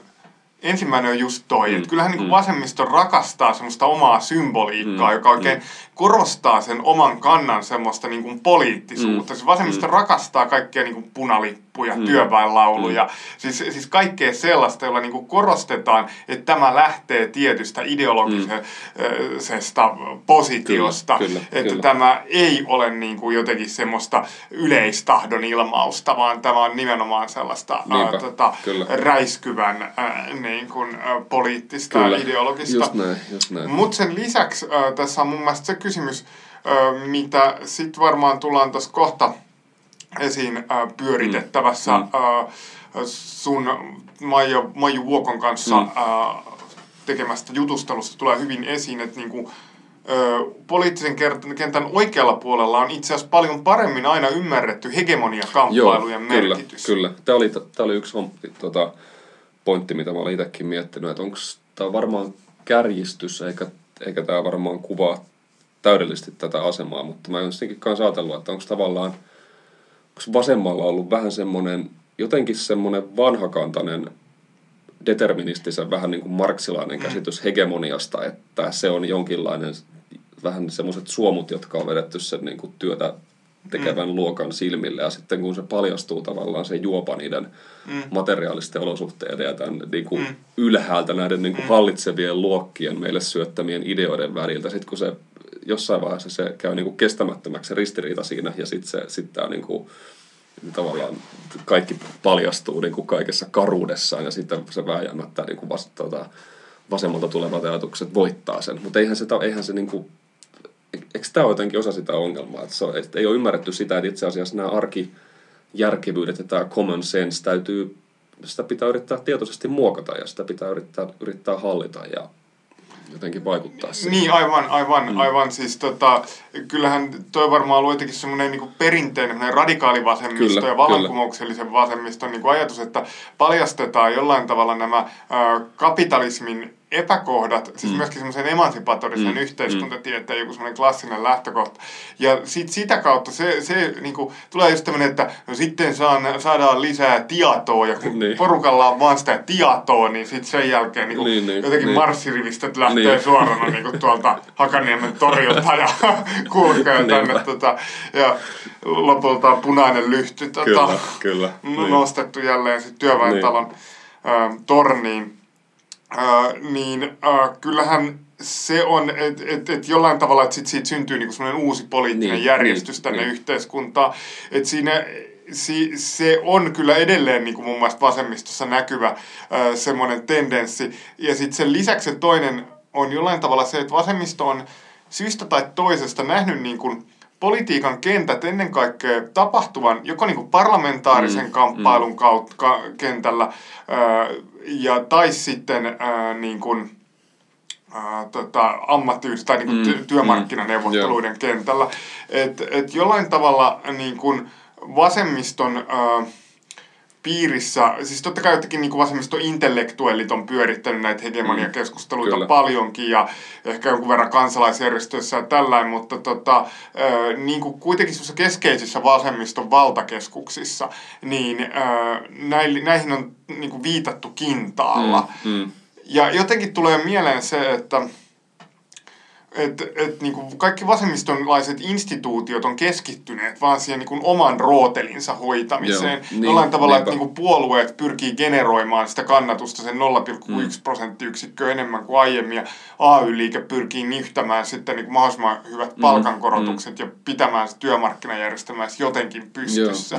ensimmäinen on just toi, Mm. että kyllähän niin kuin Mm. vasemmisto rakastaa semmoista omaa symboliikkaa, Mm. joka oikein korostaa sen oman kannan semmoista niin kuin poliittisuutta. Mm. Siis vasemmisto Mm. rakastaa kaikkia niin kuin punalippuja, Mm. työväenlauluja, siis, siis kaikkea sellaista, jolla niin korostetaan, että tämä lähtee tietystä ideologisesta positiosta, Kyllä, kyllä, että kyllä. tämä ei ole niin kuin jotenkin semmoista yleistahdon ilmausta, vaan tämä on nimenomaan sellaista ää, Niinpä, tota, kyllä. räiskyvän ää, niin kuin, ää, poliittista Kyllä, ideologista. just näin, just näin. Mutta sen lisäksi ää, tässä on mun mielestä se kysymys, ää, mitä sitten varmaan tullaan tuossa kohta esiin ää, pyöritettävässä Mm. ää, sun Maija, Maiju Vuokon kanssa Mm. ää, tekemästä jutustelusta tulee hyvin esiin, että niinku, ö, poliittisen kentän oikealla puolella on itse asiassa paljon paremmin aina ymmärretty hegemoniakamppailujen kyllä, merkitys. Kyllä, tämä oli, tämä oli yksi hom- tota, pointti, mitä mä olin itsekin miettinyt, että onko tämä varmaan kärjistys, eikä, eikä tämä varmaan kuvaa täydellisesti tätä asemaa, mutta mä oon jotenkin kanssa ajatellut, että onko tavallaan, vasemmalla ollut vähän semmoinen, jotenkin semmoinen vanhakantainen deterministisen, vähän niin kuin marksilainen käsitys hegemoniasta, että se on jonkinlainen, vähän semmoiset suomut, jotka on vedetty sen niin kuin työtä tekevän luokan silmille, ja sitten kun se paljastuu tavallaan se juopa niiden Mm. materiaalisten olosuhteiden ja tämän niin kuin Mm. ylhäältä näiden niin kuin Mm. hallitsevien luokkien meille syöttämien ideoiden väliltä, sitten kun se jossain vaiheessa se käy niin kuin kestämättömäksi se ristiriita siinä, ja sitten sit tämä niin kuin, tavallaan kaikki paljastuu niin kuin kaikessa karuudessaan, ja sitten se vääjäämättä niin kuin vasta, tota, vasemmalta tulevat ajatukset voittaa sen. Mutta eihän se, eihän se niin kuin, eikö tämä ole jotenkin osa sitä ongelmaa, että, se on, että ei ole ymmärretty sitä, että itse asiassa nämä arkijärkevyydet ja tämä common sense täytyy, sitä pitää yrittää tietoisesti muokata ja sitä pitää yrittää, yrittää hallita ja jotenkin vaikuttaa siihen. Niin, aivan, aivan, Mm. aivan. Siis tota, kyllähän toi varmaan ollut jotenkin semmoinen niin perinteinen radikaali vasemmisto Kyllä, ja vallankumouksellisen vasemmiston niin ajatus, että paljastetaan jollain tavalla nämä ää, kapitalismin epäkohdat, siis Mm. myöskin semmoisen emansipatorisen Mm, yhteiskuntatieteen joku semmoinen klassinen lähtökohta. Ja sit sitä kautta se, se niin kuin, tulee just tämmöinen, että no sitten saan, saadaan lisää tietoa ja kun Niin. porukalla on vaan sitä tietoa, niin sitten sen jälkeen niin kuin, Niin, niin, jotenkin niin. marssirivistöt lähtee Niin. suorana niin kuin tuolta Hakaniemen torilta ja [laughs] kulkee tänne. Niinpä. Tota, ja lopulta punainen lyhty tota, Kyllä, kyllä. no- nostettu jälleen sit työväentalon ö, torniin. Äh, niin äh, kyllähän se on, että et, et jollain tavalla, että sit siitä syntyy niinku semmoinen uusi poliittinen niin, järjestys niin, tänne niin. yhteiskuntaan. Että siinä si, se on kyllä edelleen niin kuin mun mielestä vasemmistossa näkyvä äh, semmoinen tendenssi. Ja sitten sen lisäksi se toinen on jollain tavalla se, että vasemmisto on syystä tai toisesta nähnyt niin kuin politiikan kentät ennen kaikkea tapahtuvan joko niin kuin parlamentaarisen mm, kamppailun mm. kautta ka, kentällä ää, ja tai sitten ää, niin kuin, ää, tota, ammattiyhdys- tai niin kuin mm, työmarkkinaneuvotteluiden mm, kentällä. Et, et jollain tavalla niin kuin vasemmiston... Ää, piirissä, siis totta kai jotenkin niin vasemmisto-intellektuellit on pyörittänyt näitä hegemoniakeskusteluita mm, paljonkin ja ehkä jonkun verran kansalaisjärjestöissä ja tällainen, mutta tota, niin kuin kuitenkin keskeisissä vasemmiston valtakeskuksissa, niin näihin on niin kuin viitattu kintaalla. Mm, mm. Ja jotenkin tulee mieleen se, että että et, niinku kaikki vasemmistonlaiset instituutiot on keskittyneet vaan siihen niinku oman rootelinsa hoitamiseen. Joo, niin, Jollain tavalla, että niinku puolueet pyrkii generoimaan sitä kannatusta sen 0,1 mm. prosenttiyksikköä enemmän kuin aiemmin. Ja AY-liike pyrkii nyhtämään sitten niinku mahdollisimman hyvät mm, palkankorotukset mm. ja pitämään se työmarkkinajärjestelmää jotenkin pystyssä.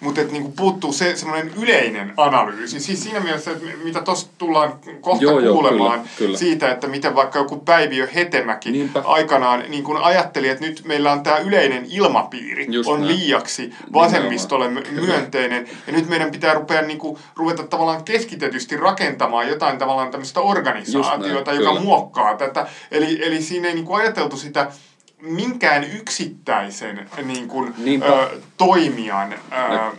Mutta niinku puuttuu se semmoinen yleinen analyysi. Siis siinä mielessä, että mitä tuossa tullaan kohta joo, kuulemaan joo, kyllä, kyllä. siitä, että miten vaikka joku Päiviö Hetemäki Niinpä. aikanaan niin kun ajatteli, että nyt meillä on tämä yleinen ilmapiiri, Just on näin. liiaksi vasemmistolle Nimenomaan. myönteinen, ja nyt meidän pitää rupea, niin kuin, ruveta tavallaan keskitetysti rakentamaan jotain tavallaan tämmöistä organisaatiota, joka Kyllä. muokkaa tätä. Eli, eli siinä ei niin kuin ajateltu sitä minkään yksittäisen niin kuin, ö, toimijan ö,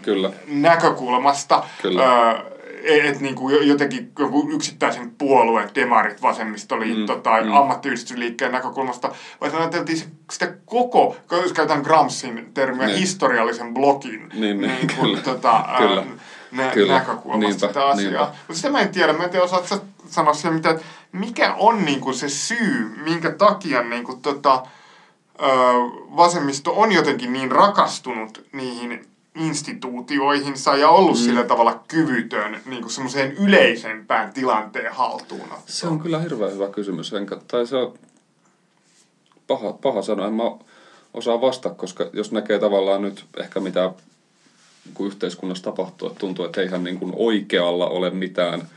Kyllä. näkökulmasta. Kyllä. Ö, että niinku jotenkin joku yksittäisen puolueen, demarit, vasemmistoliitto mm, tai mm. ammattiyhdistysliikkeen näkökulmasta, vaan ajateltiin sitä koko, jos käytetään Gramsin termiä, niin. historiallisen blogin niin, niin, niin kuin, tota, kyllä. Nä, kyllä. näkökulmasta niinpä, sitä asiaa. Mutta sitä mä en tiedä, mä en tiedä, osaatko sanoa siihen, mitä, mikä on niinku se syy, minkä takia niinku, tota, ö, vasemmisto on jotenkin niin rakastunut niihin instituutioihinsa ja ollut mm. sillä tavalla kyvytön niin kuin semmoiseen yleisempään tilanteen haltuun. Se on kyllä hirveän hyvä kysymys. Enkä, tai se on paha, paha sanoa. En mä osaa vastata, koska jos näkee tavallaan nyt ehkä mitä niin yhteiskunnassa tapahtuu, että tuntuu, että eihän niin kuin oikealla ole mitään –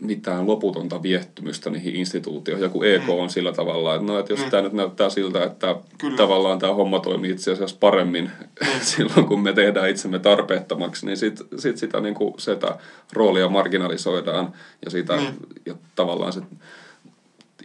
mitään loputonta viehtymystä niihin instituutioihin. Joku EK mm. on sillä tavalla, että, no, että jos mm. tämä nyt näyttää siltä, että Kyllä. tavallaan tämä homma toimii itse asiassa paremmin [laughs] mm. silloin, kun me tehdään itsemme tarpeettomaksi, niin sit, sit sitä, niin kuin, sitä roolia marginalisoidaan ja, sitä, mm. ja tavallaan se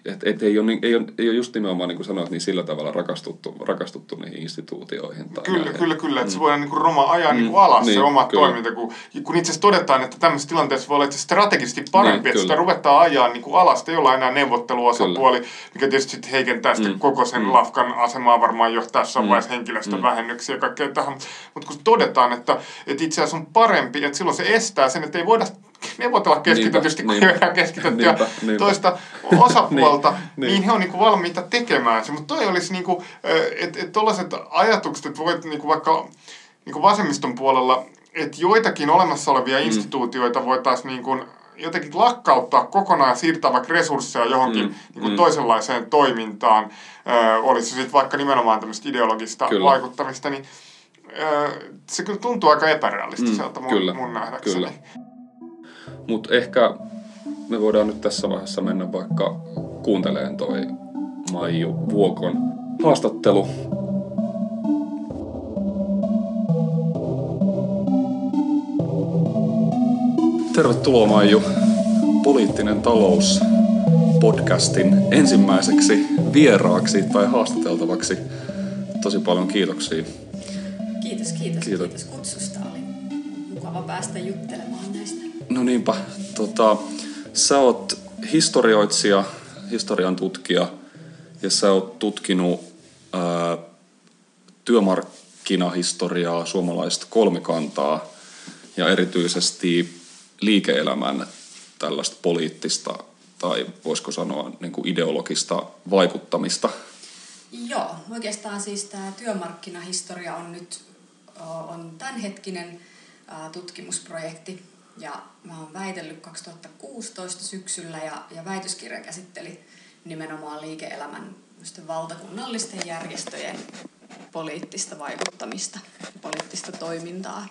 et, et ei, ole, ei, ole, ei ole just nimenomaan, niin kuin sanoit, niin sillä tavalla rakastuttu, rakastuttu niihin instituutioihin. Tai kyllä, näin. kyllä, kyllä, että se voidaan niin kuin roma ajaa mm. niin kuin alas niin, se oma kyllä. toiminta, kun, kun itse asiassa todetaan, että tämmöisessä tilanteessa voi olla itse strategisesti parempi, niin, että kyllä. sitä ruvetaan ajaa niin kuin alas, ei olla enää neuvotteluosapuoli, kyllä. mikä tietysti sitten heikentää sitten mm. koko sen mm. lafkan asemaa varmaan johtaa jossain mm. vaiheessa henkilöstön mm. vähennyksiä ja kaikkea tähän. Mutta kun todetaan, että, että itse asiassa on parempi, että silloin se estää sen, että ei voida neuvotella keskitetysti, kun niinpä, keskitettyä niinpä, niinpä. toista osapuolta, niin, [laughs] niin, niin he on niinku valmiita tekemään se. Mutta toi olisi, niinku, että et tuollaiset ajatukset, että voit niinku vaikka niinku vasemmiston puolella, että joitakin olemassa olevia mm. instituutioita voitaisiin niinku jotenkin lakkauttaa kokonaan ja siirtää vaikka resursseja johonkin mm, niin mm. toisenlaiseen toimintaan, ö, olisi se sitten vaikka nimenomaan tämmöistä ideologista kyllä. vaikuttamista, niin ö, se kyllä tuntuu aika epärealistiselta mm, mun, kyllä, mun nähdäkseni. Kyllä. Mutta ehkä me voidaan nyt tässä vaiheessa mennä vaikka kuunteleen toi Maiju Vuokon haastattelu. Tervetuloa Maiju Poliittinen talous podcastin ensimmäiseksi vieraaksi tai haastateltavaksi. Tosi paljon kiitoksia. Kiitos, kiitos. Kiitos, kiitos kutsusta. Oli mukava päästä juttelemaan. No niinpä. Tota, sä oot historioitsija, historian tutkija ja sä oot tutkinut ää, työmarkkinahistoriaa, suomalaista kolmikantaa ja erityisesti liike-elämän tällaista poliittista tai voisiko sanoa niin kuin ideologista vaikuttamista. Joo, oikeastaan siis tämä työmarkkinahistoria on nyt on tämänhetkinen tutkimusprojekti, Ja mä oon väitellyt 2016 syksyllä ja, ja väitöskirja käsitteli nimenomaan liike-elämän valtakunnallisten järjestöjen poliittista vaikuttamista ja poliittista toimintaa.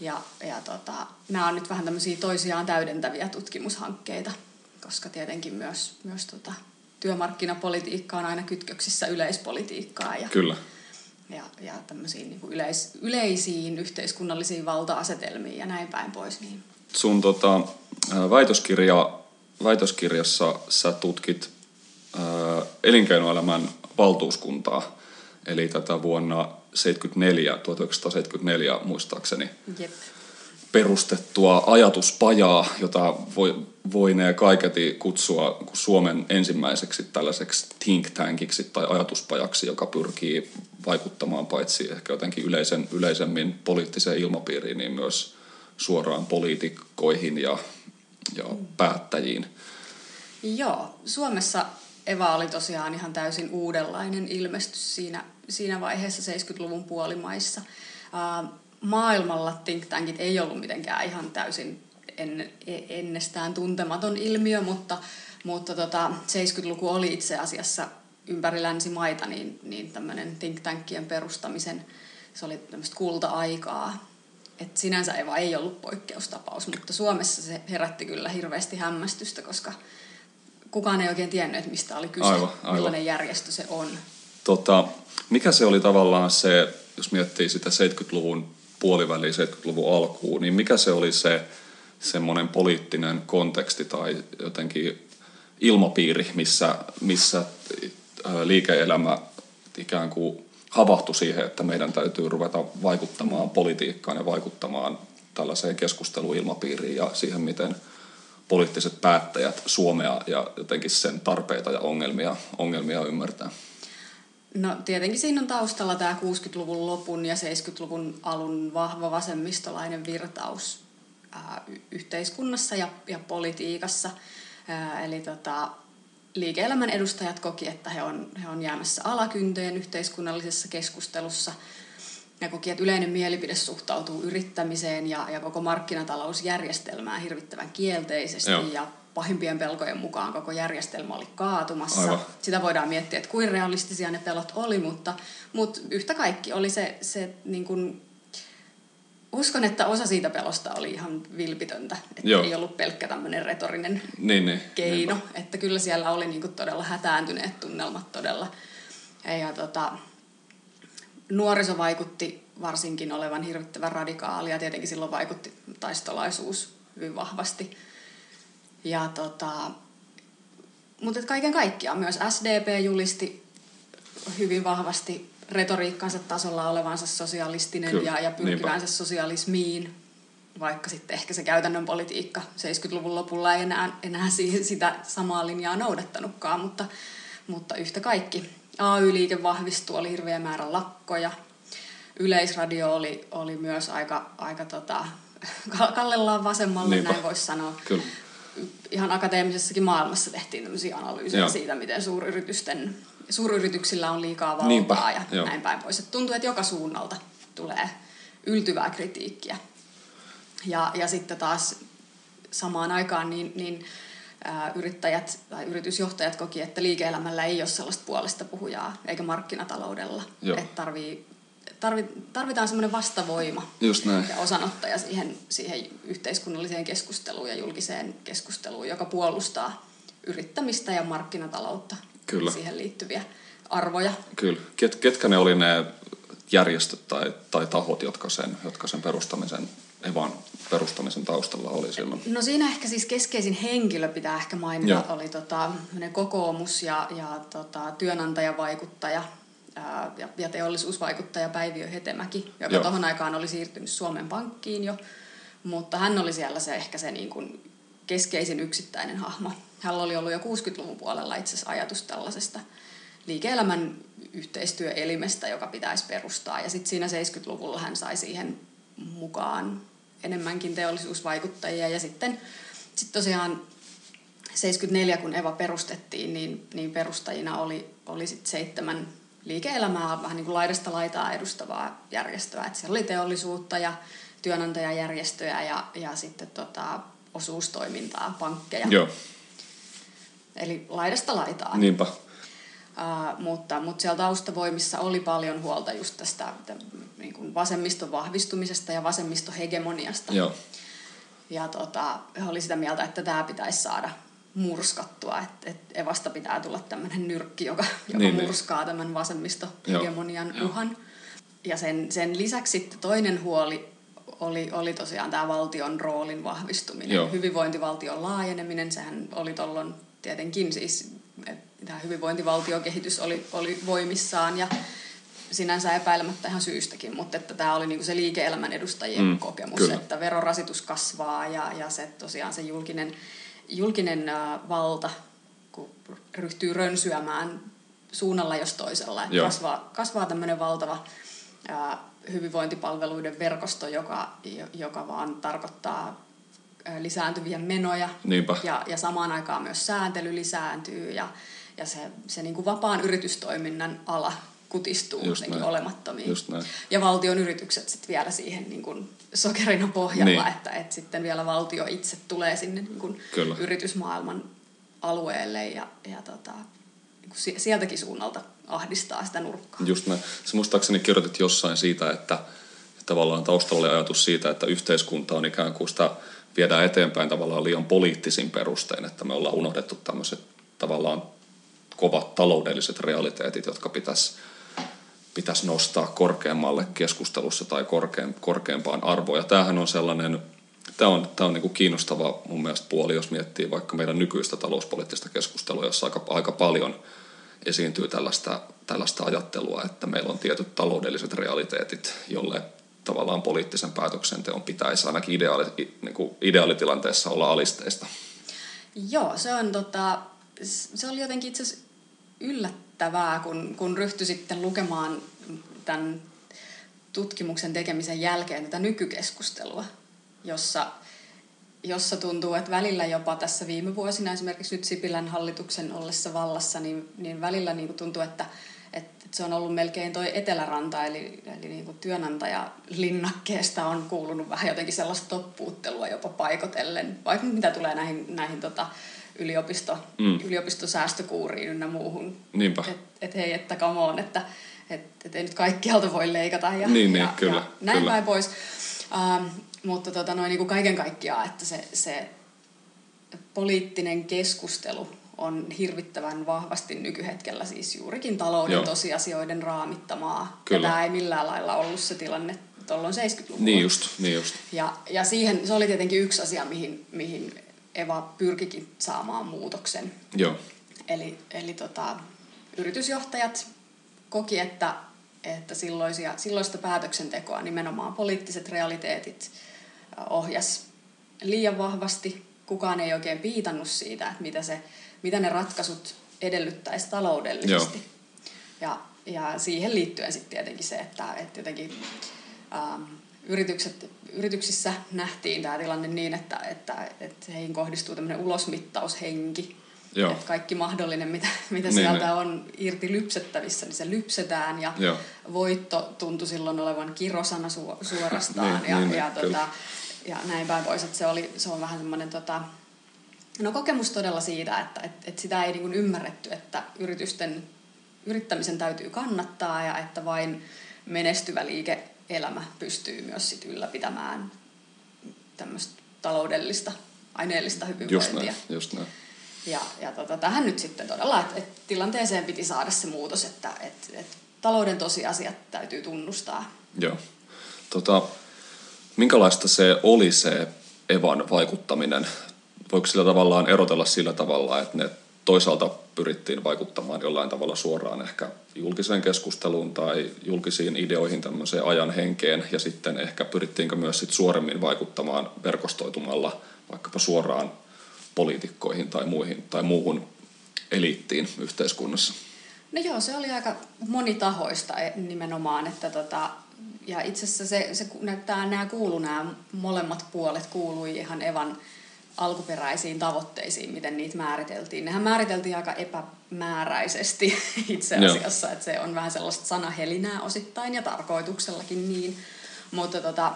Ja, ja tota, nämä on nyt vähän tämmöisiä toisiaan täydentäviä tutkimushankkeita, koska tietenkin myös, myös tota, työmarkkinapolitiikka on aina kytköksissä yleispolitiikkaa ja, Kyllä. Ja, ja tämmöisiin niin kuin yleis, yleisiin yhteiskunnallisiin valta-asetelmiin ja näin päin pois. Niin. Sun tota, väitöskirja, väitöskirjassa sä tutkit ää, elinkeinoelämän valtuuskuntaa, eli tätä vuonna 74, 1974 muistaakseni Jep. perustettua ajatuspajaa, jota voi, voinee kaiketi kutsua Suomen ensimmäiseksi tällaiseksi think tankiksi tai ajatuspajaksi, joka pyrkii vaikuttamaan paitsi ehkä jotenkin yleisen, yleisemmin poliittiseen ilmapiiriin, niin myös suoraan poliitikkoihin ja, ja päättäjiin. Joo, Suomessa Eva oli tosiaan ihan täysin uudenlainen ilmestys siinä, siinä vaiheessa 70-luvun puolimaissa. Uh, maailmalla think tankit ei ollut mitenkään ihan täysin en, ennestään tuntematon ilmiö, mutta, mutta tota, 70-luku oli itse asiassa ympäri länsimaita niin, niin tämmöinen think tankien perustamisen, se oli tämmöistä kulta-aikaa. Et sinänsä Eva ei ollut poikkeustapaus, mutta Suomessa se herätti kyllä hirveästi hämmästystä, koska kukaan ei oikein tiennyt, että mistä oli kyse, aivan, aivan. millainen järjestö se on. Tota, mikä se oli tavallaan se, jos miettii sitä 70-luvun puoliväliä, 70-luvun alkuun, niin mikä se oli se semmoinen poliittinen konteksti tai jotenkin ilmapiiri, missä, missä liike-elämä ikään kuin havahtui siihen, että meidän täytyy ruveta vaikuttamaan politiikkaan ja vaikuttamaan tällaiseen keskusteluilmapiiriin ja siihen, miten poliittiset päättäjät Suomea ja jotenkin sen tarpeita ja ongelmia, ongelmia ymmärtää. No tietenkin siinä on taustalla tämä 60-luvun lopun ja 70-luvun alun vahva vasemmistolainen virtaus ää, yhteiskunnassa ja, ja politiikassa. Ää, eli tota, liike-elämän edustajat koki, että he on, he on jäämässä alakynteen yhteiskunnallisessa keskustelussa. Ja koki, että yleinen mielipide suhtautuu yrittämiseen ja, ja koko markkinatalousjärjestelmään hirvittävän kielteisesti. Joo. Ja pahimpien pelkojen mukaan koko järjestelmä oli kaatumassa. Aivan. Sitä voidaan miettiä, että kuinka realistisia ne pelot oli, mutta, mutta yhtä kaikki oli se, se niin kuin, uskon, että osa siitä pelosta oli ihan vilpitöntä. Että Joo. ei ollut pelkkä tämmöinen retorinen Niin, niin. keino. Niinpä. Että kyllä siellä oli niin kuin todella hätääntyneet tunnelmat todella. Ja tota, nuoriso vaikutti varsinkin olevan hirvittävän radikaali ja tietenkin silloin vaikutti taistolaisuus hyvin vahvasti. Ja tota, mutta kaiken kaikkiaan myös SDP julisti hyvin vahvasti retoriikkansa tasolla olevansa sosialistinen Kyllä, ja, ja niinpä. pyrkivänsä sosialismiin, vaikka sitten ehkä se käytännön politiikka 70-luvun lopulla ei enää, enää siihen, sitä samaa linjaa noudattanutkaan, mutta, mutta yhtä kaikki. AY-liike vahvistui, oli hirveä määrä lakkoja. Yleisradio oli, oli myös aika, aika tota, kallellaan vasemmalle, Niinpä. näin voisi sanoa Kyllä. ihan akateemisessakin maailmassa tehtiin tämmöisiä analyysejä Joo. siitä, miten suuryritysten, suuryrityksillä on liikaa valtaa Niinpä, ja joo. näin päin pois. Et tuntuu, että joka suunnalta tulee yltyvää kritiikkiä. Ja, ja sitten taas samaan aikaan niin, niin ää, yrittäjät tai yritysjohtajat koki, että liike-elämällä ei ole sellaista puolesta puhujaa, eikä markkinataloudella. Että tarvii, tarvi, tarvitaan semmoinen vastavoima Just näin. ja osanottaja siihen, siihen yhteiskunnalliseen keskusteluun ja julkiseen keskusteluun, joka puolustaa yrittämistä ja markkinataloutta, Kyllä. siihen liittyviä arvoja. Kyllä. Ket, ketkä ne oli ne järjestöt tai, tai tahot, jotka sen, jotka sen perustamisen, Evan perustamisen taustalla oli silloin? No siinä ehkä siis keskeisin henkilö pitää ehkä mainita, Joo. oli tota, kokoomus ja, ja tota, työnantajavaikuttaja ää, ja, ja teollisuusvaikuttaja Päiviö Hetemäki, joka tuohon aikaan oli siirtynyt Suomen Pankkiin jo, mutta hän oli siellä se ehkä se niin kuin keskeisin yksittäinen hahmo. Hän oli ollut jo 60-luvun puolella itse asiassa ajatus tällaisesta liike-elämän yhteistyöelimestä, joka pitäisi perustaa. Ja sitten siinä 70-luvulla hän sai siihen mukaan enemmänkin teollisuusvaikuttajia. Ja sitten sit tosiaan 74, kun Eva perustettiin, niin, niin perustajina oli, oli sit seitsemän liike-elämää vähän niin kuin laidasta laitaa edustavaa järjestöä. Että siellä oli teollisuutta ja työnantajajärjestöjä ja, ja sitten tota, osuustoimintaa, pankkeja. Joo. Eli laidasta laitaa. Niinpä. Uh, mutta, mutta siellä taustavoimissa oli paljon huolta just tästä niin kuin vasemmiston vahvistumisesta ja vasemmistohegemoniasta. Joo. Ja tota, he oli sitä mieltä, että tämä pitäisi saada murskattua, että, että Evasta pitää tulla tämmöinen nyrkki, joka, joka Niin, niin, murskaa niin. tämän vasemmistohegemonian Joo, uhan. Ja sen, sen lisäksi toinen huoli oli, oli tosiaan tämä valtion roolin vahvistuminen, Joo. hyvinvointivaltion laajeneminen, sehän oli tuolloin tietenkin siis, että tämä hyvinvointivaltiokehitys oli, oli voimissaan ja sinänsä epäilemättä ihan syystäkin, mutta että tämä oli niinku se liike-elämän edustajien Mm, kokemus, kyllä. että verorasitus kasvaa ja, ja se tosiaan se julkinen, julkinen äh, valta, kun ryhtyy rönsyämään suunnalla jos toisella, että Joo. kasvaa, kasvaa tämmöinen valtava äh, hyvinvointipalveluiden verkosto, joka, jo- joka vaan tarkoittaa lisääntyviä menoja Niinpä. ja, ja samaan aikaan myös sääntely lisääntyy ja, ja se, se niin kuin vapaan yritystoiminnan ala kutistuu Just jotenkin näin. olemattomiin. Just näin. Ja valtion yritykset sitten vielä siihen niin kuin sokerina pohjalla, Niin. että, että sitten vielä valtio itse tulee sinne niin kuin Kyllä. yritysmaailman alueelle ja, ja tota, niin sieltäkin suunnalta ahdistaa sitä nurkkaa. Just näin. Sä muistaakseni kirjoitit jossain siitä, että tavallaan taustalla ajatus siitä, että yhteiskunta on ikään kuin sitä viedään eteenpäin tavallaan liian poliittisin perustein, että me ollaan unohdettu tämmöiset tavallaan kovat taloudelliset realiteetit, jotka pitäisi pitäisi nostaa korkeammalle keskustelussa tai korkeam, korkeampaan arvoon. Ja tämähän on sellainen, tämä on, tämä on niin kuin kiinnostava mun mielestä puoli, jos miettii vaikka meidän nykyistä talouspoliittista keskustelua, jossa aika, aika paljon esiintyy tällaista, tällaista ajattelua, että meillä on tietyt taloudelliset realiteetit, jolle tavallaan poliittisen päätöksenteon pitäisi ainakin ideaali, niin kuin ideaalitilanteessa olla alisteista. Joo, se on tota, se oli jotenkin itse asiassa yllättävää, kun, kun ryhtyi sitten lukemaan tämän tutkimuksen tekemisen jälkeen tätä nykykeskustelua, jossa, jossa tuntuu, että välillä jopa tässä viime vuosina, esimerkiksi nyt Sipilän hallituksen ollessa vallassa, niin, niin välillä niin kuin tuntuu, että, että se on ollut melkein toi eteläranta, eli, eli niin kuin työnantajalinnakkeesta on kuulunut vähän jotenkin sellaista toppuuttelua jopa paikotellen, vaikka mitä tulee näihin, näihin tota, yliopisto, Mm. yliopistosäästökuuriin ynnä muuhun. Niinpä. Että et, hei, että come on, että et, et ei nyt kaikkialta voi leikata ja, Niin, niin, ja, kyllä, ja näin kyllä. päin pois. Ähm, mutta tota, noin, niin kuin kaiken kaikkiaan, että se, se poliittinen keskustelu on hirvittävän vahvasti nykyhetkellä siis juurikin talouden Joo. tosiasioiden raamittamaa. Kyllä. Ja tämä ei millään lailla ollut se tilanne tuolloin 70-luvulla. Niin just, niin just. Ja, ja siihen, se oli tietenkin yksi asia, mihin, mihin Eva pyrkikin saamaan muutoksen. Joo, Eli, eli tota, yritysjohtajat koki, että, että silloisia, silloista päätöksentekoa nimenomaan poliittiset realiteetit ohjas liian vahvasti. Kukaan ei oikein piitannut siitä, että mitä, se, mitä ne ratkaisut edellyttäisi taloudellisesti. Ja, ja siihen liittyen sitten tietenkin se, että, että jotenkin ähm, yritykset, yrityksissä nähtiin tämä tilanne niin, että, että, että heihin kohdistuu tämmöinen ulosmittaushenki. Joo. Että kaikki mahdollinen, mitä, mitä Niin, sieltä niin. on irti lypsettävissä, niin se lypsetään. Ja Joo. voitto tuntui silloin olevan kirosana su, suorastaan. [laughs] Niin, ja, niin, ja, niin, kyllä. tota, ja näin päin pois. Että se, oli, se on vähän semmoinen tota, no, kokemus todella siitä, että et, et sitä ei niin ymmärretty, että yritysten yrittämisen täytyy kannattaa ja että vain menestyvä liike-elämä pystyy myös sit ylläpitämään tämmöistä taloudellista, aineellista just hyvinvointia. näin, just näin. Ja, ja tota, tähän nyt sitten todella, että et tilanteeseen piti saada se muutos, että et, et talouden tosiasiat täytyy tunnustaa. Joo. Tota, minkälaista se oli se Evan vaikuttaminen? Voiko sillä tavallaan erotella sillä tavalla, että ne toisaalta pyrittiin vaikuttamaan jollain tavalla suoraan ehkä julkiseen keskusteluun tai julkisiin ideoihin tämmöiseen ajan henkeen ja sitten ehkä pyrittiinkö myös sit suoremmin vaikuttamaan verkostoitumalla vaikkapa suoraan poliitikkoihin tai, muihin, tai muuhun eliittiin yhteiskunnassa. No joo, se oli aika monitahoista e- nimenomaan, että tota, ja itse asiassa se, se näyttää, nämä kuulu, nämä molemmat puolet kuului ihan Evan alkuperäisiin tavoitteisiin, miten niitä määriteltiin. Nehän määriteltiin aika epämääräisesti [laughs] itse asiassa, että se on vähän sellaista sanahelinää osittain ja tarkoituksellakin niin. Mutta tota,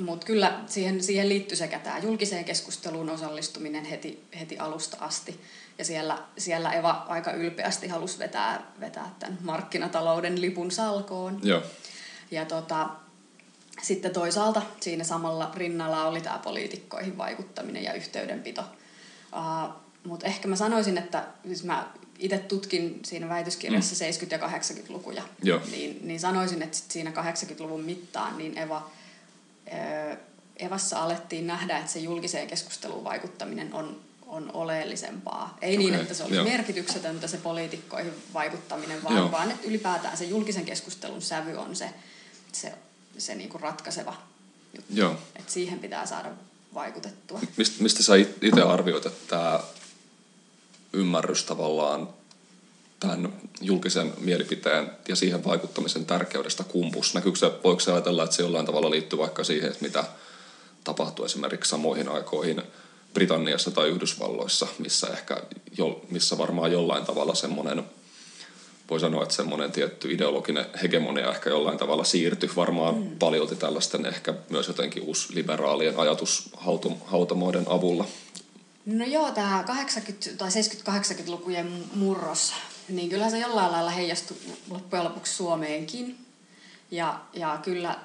mut kyllä siihen, siihen liittyy sekä tämä julkiseen keskusteluun osallistuminen heti, heti alusta asti. Ja siellä, siellä Eva aika ylpeästi halusi vetää, vetää tämän markkinatalouden lipun salkoon. Joo. Ja tota, sitten toisaalta siinä samalla rinnalla oli tämä poliitikkoihin vaikuttaminen ja yhteydenpito. Uh, Mutta ehkä mä sanoisin, että siis mä itse tutkin siinä väitöskirjassa mm. 70- ja 80-lukuja, Joo. niin, niin sanoisin, että sit siinä 80-luvun mittaan niin Eva, ö, Evassa alettiin nähdä, että se julkiseen keskusteluun vaikuttaminen on, on oleellisempaa. Ei okay. niin, että se olisi Joo. merkityksetöntä se poliitikkoihin vaikuttaminen, vaan, Joo. vaan että ylipäätään se julkisen keskustelun sävy on se, se, se niinku ratkaiseva juttu. Joo. Et siihen pitää saada vaikutettua. Mist, mistä sä itse arvioit, että tämä ymmärrys tavallaan tämän julkisen mielipiteen ja siihen vaikuttamisen tärkeydestä kumpus? Näkyykö se, voiko se ajatella, että se jollain tavalla liittyy vaikka siihen, että mitä tapahtui esimerkiksi samoihin aikoihin Britanniassa tai Yhdysvalloissa, missä, ehkä, jo, missä varmaan jollain tavalla semmoinen, voi sanoa, että semmoinen tietty ideologinen hegemonia ehkä jollain tavalla siirtyi varmaan mm. paljolti tällaisten ehkä myös jotenkin uusliberaalien ajatushautamoiden avulla. No joo, tämä 80- tai 70-80-lukujen murros, niin kyllä se jollain lailla heijastui loppujen lopuksi Suomeenkin. Ja, ja kyllä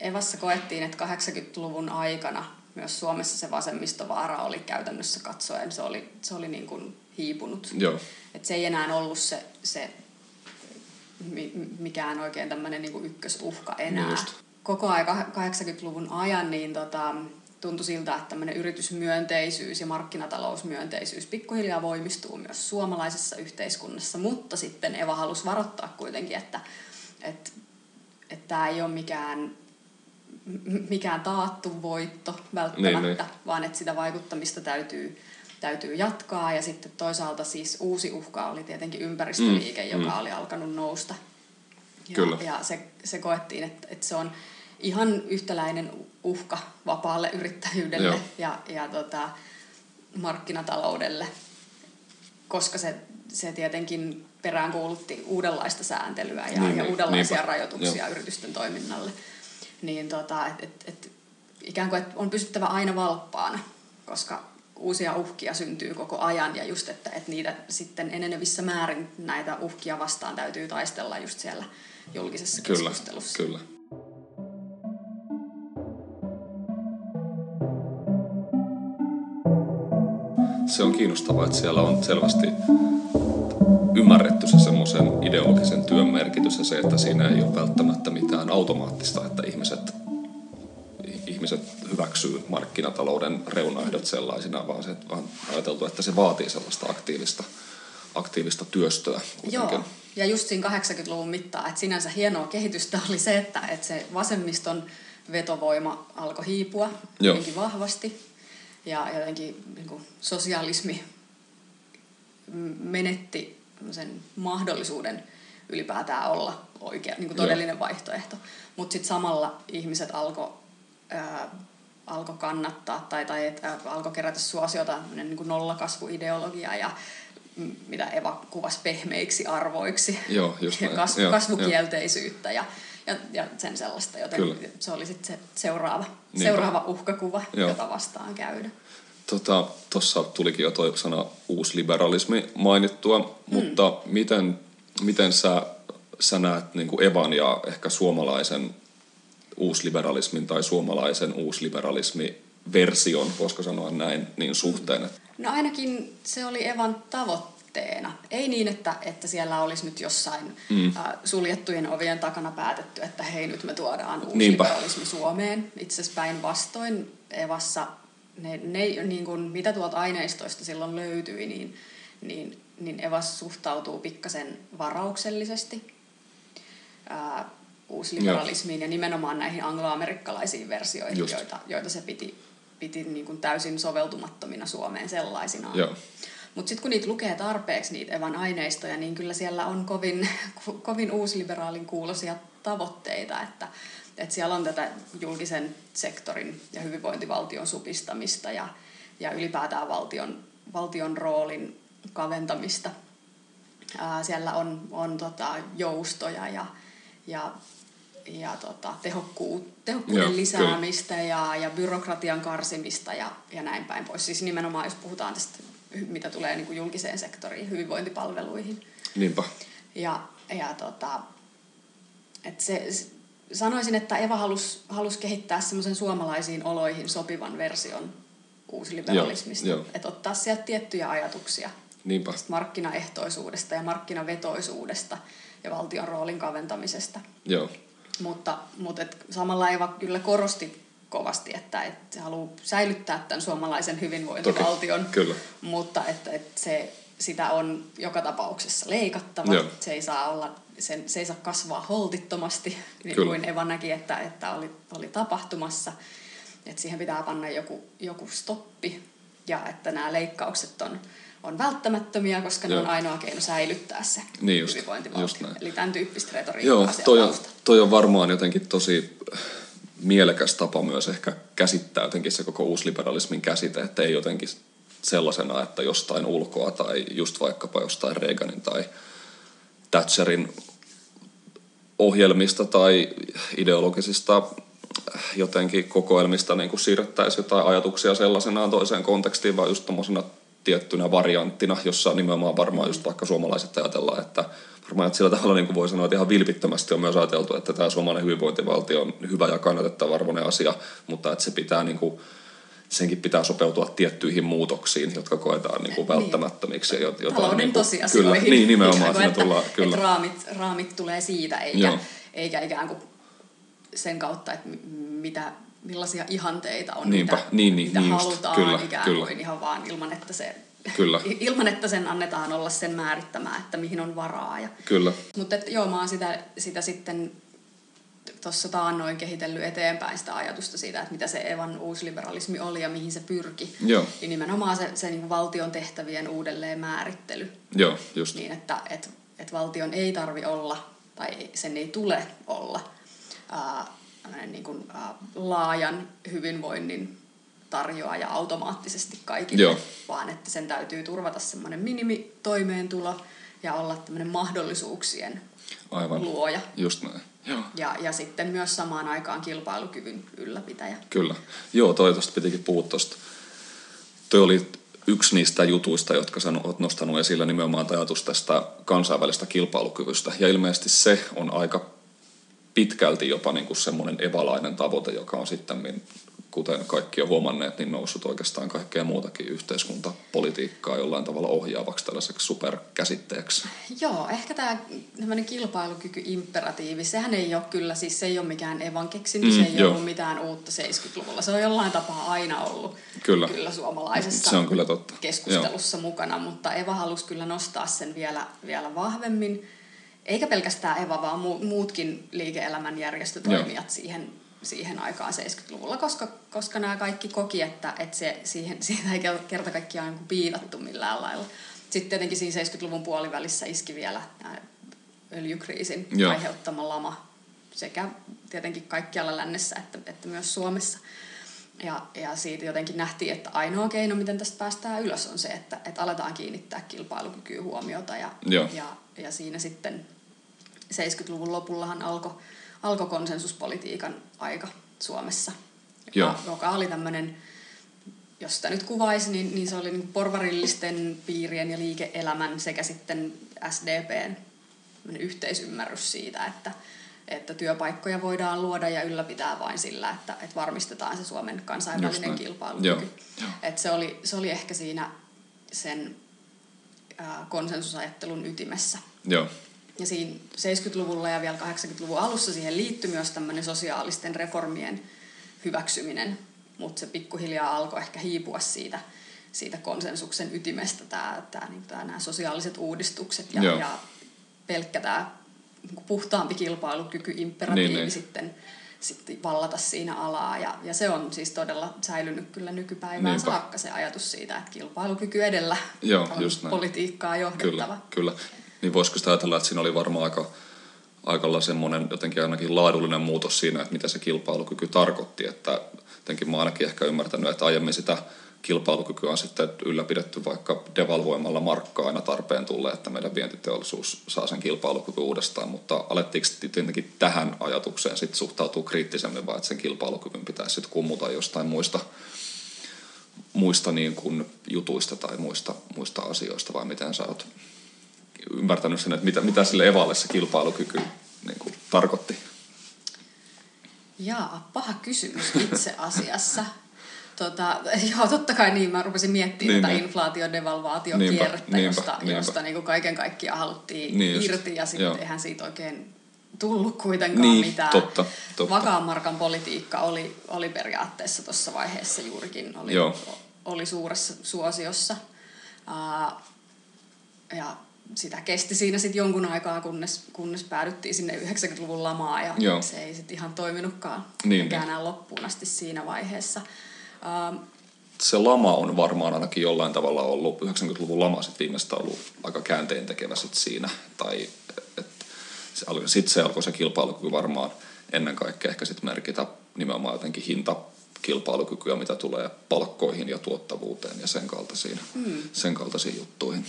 Evassa koettiin, että 80-luvun aikana myös Suomessa se vasemmistovaara oli käytännössä katsoen, se oli, se oli niin kuin hiipunut. Joo. Et se ei enää ollut se, se mi- mikään oikein tämmöinen niin ykkösuhka enää. Niin just. Koko ajan 80-luvun ajan niin tota, tuntui siltä, että tämmöinen yritysmyönteisyys ja markkinatalousmyönteisyys pikkuhiljaa voimistuu myös suomalaisessa yhteiskunnassa, mutta sitten Eva halusi varoittaa kuitenkin, että, että, että tämä ei ole mikään mikään taattu voitto välttämättä, Niin, niin. vaan että sitä vaikuttamista täytyy, täytyy jatkaa. Ja sitten toisaalta siis uusi uhka oli tietenkin ympäristöliike, Mm, joka mm. oli alkanut nousta. Ja, Kyllä. ja se, se koettiin, että, että se on ihan yhtäläinen uhka vapaalle yrittäjyydelle Joo. ja, ja tota, markkinataloudelle, koska se, se tietenkin peräänkuulutti uudenlaista sääntelyä ja, Niin, ja niin, uudenlaisia niinpä. rajoituksia Joo. yritysten toiminnalle. Niin tota, et, et, et, ikään kuin et on pysyttävä aina valppaana, koska uusia uhkia syntyy koko ajan ja just, että, että niitä sitten enenevissä määrin näitä uhkia vastaan täytyy taistella just siellä julkisessa Kyllä, keskustelussa. kyllä. Se on kiinnostavaa, että siellä on selvästi ymmärretty se semmoisen ideologisen työn merkitys ja se, että siinä ei ole välttämättä mitään automaattista, että ihmiset, hyväksyy markkinatalouden reunaehdot sellaisina, vaan se vaan ajateltu, että se vaatii sellaista aktiivista, aktiivista työstöä. kuitenkin. Joo, ja just siinä 80-luvun mittaan, että sinänsä hienoa kehitystä [laughs] oli se, että, että se vasemmiston vetovoima alkoi hiipua Joo. hyvinkin vahvasti. Ja jotenkin niin kuin sosialismi menetti sen mahdollisuuden ylipäätään olla oikea, niin kuin Joo. todellinen vaihtoehto. Mutta sitten samalla ihmiset alkoi alko kannattaa tai, tai et, ää, alkoi kerätä suosiota tämmönen niin kuin nollakasvuideologia ja mitä Eva kuvasi pehmeiksi arvoiksi Joo, just ja kasvu, Joo, kasvukielteisyyttä ja, ja, ja sen sellaista, joten Kyllä. se oli sitten se seuraava, Niinpä. seuraava uhkakuva, Joo. jota vastaan käydä. Tuossa tota, tulikin jo tuo sana uusliberalismi mainittua, mm. mutta miten, miten sä, sä näet niin kuin Evan ja ehkä suomalaisen uusliberalismin tai suomalaisen uusliberalismi-version, voisiko sanoa näin, niin suhteen? No ainakin se oli Evan tavoitteena. Ei niin, että, että siellä olisi nyt jossain mm. äh, suljettujen ovien takana päätetty, että hei nyt me tuodaan uusi Niinpä. liberalismi Suomeen. Itse asiassa päinvastoin Evassa, ne, ne, niin kuin, mitä tuolta aineistoista silloin löytyi, niin, niin, niin Evas suhtautuu pikkasen varauksellisesti äh, uusliberalismiin ja nimenomaan näihin angloamerikkalaisiin versioihin, Just. joita, joita se piti, piti niin kuin täysin soveltumattomina Suomeen sellaisinaan. Joo. Mutta sitten kun niitä lukee tarpeeksi, niitä Evan aineistoja, niin kyllä siellä on kovin, [laughs] ko- kovin uusliberaalin kuulosia tavoitteita, että, että siellä on tätä julkisen sektorin ja hyvinvointivaltion supistamista ja, ja ylipäätään valtion, valtion roolin kaventamista. Ää, siellä on, on tota, joustoja ja, ja, ja tota, tehokkuut, tehokkuuden Joo, lisäämistä ja, ja byrokratian karsimista ja, ja näin päin pois. Siis nimenomaan, jos puhutaan tästä, mitä tulee niin kuin julkiseen sektoriin, hyvinvointipalveluihin. Niinpä. Ja, ja tota, et se, sanoisin, että Eva halusi halus kehittää semmoisen suomalaisiin oloihin sopivan version uusliberalismista. Että ottaa sieltä tiettyjä ajatuksia Niinpä. markkinaehtoisuudesta ja markkinavetoisuudesta ja valtion roolin kaventamisesta. Joo. Mutta, mutta et samalla Eva kyllä korosti kovasti, että, että se haluaa säilyttää tämän suomalaisen hyvinvointivaltion, Toki, kyllä. mutta että, että se, sitä on joka tapauksessa leikattava. Joo. Se ei saa olla sen, se ei saa kasvaa holtittomasti, [laughs] niin Kyllä. kuin Eva näki, että, että oli, oli tapahtumassa. Että siihen pitää panna joku, joku stoppi ja että nämä leikkaukset on, on välttämättömiä, koska ne Joo. on ainoa keino säilyttää se Niin just, hyvinvointivaltio. just näin. Eli tämän tyyppistä retoriikkaa Joo, toi on, toi on varmaan jotenkin tosi mielekäs tapa myös ehkä käsittää jotenkin se koko uusliberalismin käsite, että ei jotenkin sellaisena, että jostain ulkoa tai just vaikkapa jostain Reaganin tai Thatcherin ohjelmista tai ideologisista jotenkin kokoelmista niin kuin siirrettäisiin jotain ajatuksia sellaisenaan toiseen kontekstiin, vaan just tommosena tiettynä varianttina, jossa nimenomaan varmaan just vaikka suomalaiset ajatellaan, että varmaan että sillä tavalla niin kuin voi sanoa, että ihan vilpittömästi on myös ajateltu, että tämä suomalainen hyvinvointivaltio on hyvä ja kannatettava arvoinen asia, mutta että se pitää niin kuin, senkin pitää sopeutua tiettyihin muutoksiin, jotka koetaan niin kuin välttämättömiksi. Ja jot- jotain Talouden niin kuin, tosiasioihin. Kyllä, niin nimenomaan siinä että, tullaan, kyllä. Että raamit, raamit tulee siitä, eikä, Joo. eikä ikään kuin sen kautta, että mi- mitä, millaisia ihanteita on, Niinpä, mitä, niin, niin, mitä niin just, halutaan kyllä, ikään kyllä. kuin ihan vaan ilman, että se Kyllä. [laughs] ilman, että sen annetaan olla sen määrittämää, että mihin on varaa. Ja, Kyllä, mutta et, joo, mä oon sitä, sitä sitten tuossa taannoin kehitellyt eteenpäin sitä ajatusta siitä, että mitä se Evan uusliberalismi oli ja mihin se pyrki. Joo. Niin nimenomaan se, se niin valtion tehtävien uudelleen määrittely joo, just. niin, että et, et valtion ei tarvi olla tai sen ei tule olla ää, niin kuin, ää, laajan hyvinvoinnin tarjoaja automaattisesti kaikille, Joo. vaan että sen täytyy turvata semmoinen minimitoimeentulo ja olla tämmöinen mahdollisuuksien Aivan. luoja. Just näin. Joo. Ja, ja sitten myös samaan aikaan kilpailukyvyn ylläpitäjä. Kyllä. Joo, toi tuosta pitikin puhua tuosta. Toi oli yksi niistä jutuista, jotka sä oot nostanut esille nimenomaan ajatus tästä kansainvälisestä kilpailukyvystä. Ja ilmeisesti se on aika pitkälti jopa niin kuin semmoinen evalainen tavoite, joka on sitten, kuten kaikki on huomanneet, niin noussut oikeastaan kaikkea muutakin yhteiskuntapolitiikkaa jollain tavalla ohjaavaksi tällaiseksi superkäsitteeksi. Joo, ehkä tämä tämmöinen kilpailukyky-imperatiivi, sehän ei ole kyllä, siis se ei ole mikään Evan keksintö, Mm, se ei joo. ollut mitään uutta 70-luvulla. Se on jollain tapaa aina ollut Kyllä. kyllä suomalaisessa Se on kyllä totta. keskustelussa mukana, mutta Eva halusi kyllä nostaa sen vielä, vielä vahvemmin. Eikä pelkästään Eva, vaan mu- muutkin liike-elämän järjestötoimijat siihen, siihen aikaan 70-luvulla, koska, koska nämä kaikki koki, että, että se, siihen, [laughs] siitä ei kerta kaikkiaan niin piitattu millään lailla. Sitten tietenkin siinä 70-luvun puolivälissä iski vielä tämä öljykriisin Joo. aiheuttama lama sekä tietenkin kaikkialla lännessä että, että myös Suomessa. Ja, ja siitä jotenkin nähtiin, että ainoa keino, miten tästä päästään ylös, on se, että, että aletaan kiinnittää kilpailukykyä huomiota. Ja, Joo. ja, ja siinä sitten 70-luvun lopullahan alkoi alko konsensuspolitiikan aika Suomessa, Joo. joka, joka oli tämmöinen, jos sitä nyt kuvaisi, niin, niin se oli niin porvarillisten piirien ja liike-elämän sekä sitten SDPn yhteisymmärrys siitä, että, että työpaikkoja voidaan luoda ja ylläpitää vain sillä, että, että varmistetaan se Suomen kansainvälinen kilpailukyky. Et se, oli, se oli ehkä siinä sen ää, konsensusajattelun ytimessä. Joo, Ja siinä 70-luvulla ja vielä 80-luvun alussa siihen liittyi myös tämmöinen sosiaalisten reformien hyväksyminen, mutta se pikkuhiljaa alkoi ehkä hiipua siitä, siitä konsensuksen ytimestä, tää, tää, niin, tää, nämä sosiaaliset uudistukset ja, Joo. ja pelkkä tämä puhtaampi kilpailukyky, imperatiivi Niin, niin. sitten, sitten vallata siinä alaa. Ja, ja se on siis todella säilynyt kyllä nykypäivään Niinpä. saakka se ajatus siitä, että kilpailukyky edellä Joo, on just näin. politiikkaa johdettava. Kyllä, kyllä. Niin voisiko sitä ajatella, että siinä oli varmaan aika, aika semmoinen jotenkin ainakin laadullinen muutos siinä, että mitä se kilpailukyky tarkoitti. Että jotenkin mä ainakin ehkä ymmärtänyt, että aiemmin sitä kilpailukyky on sitten ylläpidetty vaikka devalvoimalla markkaa aina tarpeen tulle, että meidän vientiteollisuus saa sen kilpailukyky uudestaan, mutta alettiinko tietenkin tähän ajatukseen sitten suhtautuu kriittisemmin, vai että sen kilpailukyvyn pitäisi sitten kummuta jostain muista, muista niin kuin jutuista tai muista, muista asioista, vai miten sä oot ymmärtänyt sen, että mitä, mitä sille Evalle se kilpailukyky niin kuin, tarkoitti? Jaa, paha kysymys itse asiassa. Tota, joo, totta kai niin. Mä rupesin miettimään niin, tätä niin. inflaatio-devalvaatiokierrettä, josta, niinpä. josta niin kuin kaiken kaikkiaan haluttiin niin irti ja sitten eihän siitä oikein tullut kuitenkaan niin, mitään. Totta, totta. Vakaan markan politiikka oli, oli periaatteessa tuossa vaiheessa juurikin, oli, Joo. oli suuressa suosiossa. Uh, ja sitä kesti siinä sitten jonkun aikaa, kunnes, kunnes päädyttiin sinne 90-luvun lamaan ja Joo. se ei sitten ihan toiminutkaan niin, niin. enää loppuun asti siinä vaiheessa. Uh, se lama on varmaan ainakin jollain tavalla ollut, 90-luvun lama sitten viimeistä ollut aika käänteen tekevä sit siinä. Tai sitten se alkoi se kilpailukyky varmaan ennen kaikkea ehkä sitten merkitä nimenomaan jotenkin hinta kilpailukykyä, mitä tulee palkkoihin ja tuottavuuteen ja sen kaltaisiin, mm. sen kaltaisiin juttuihin.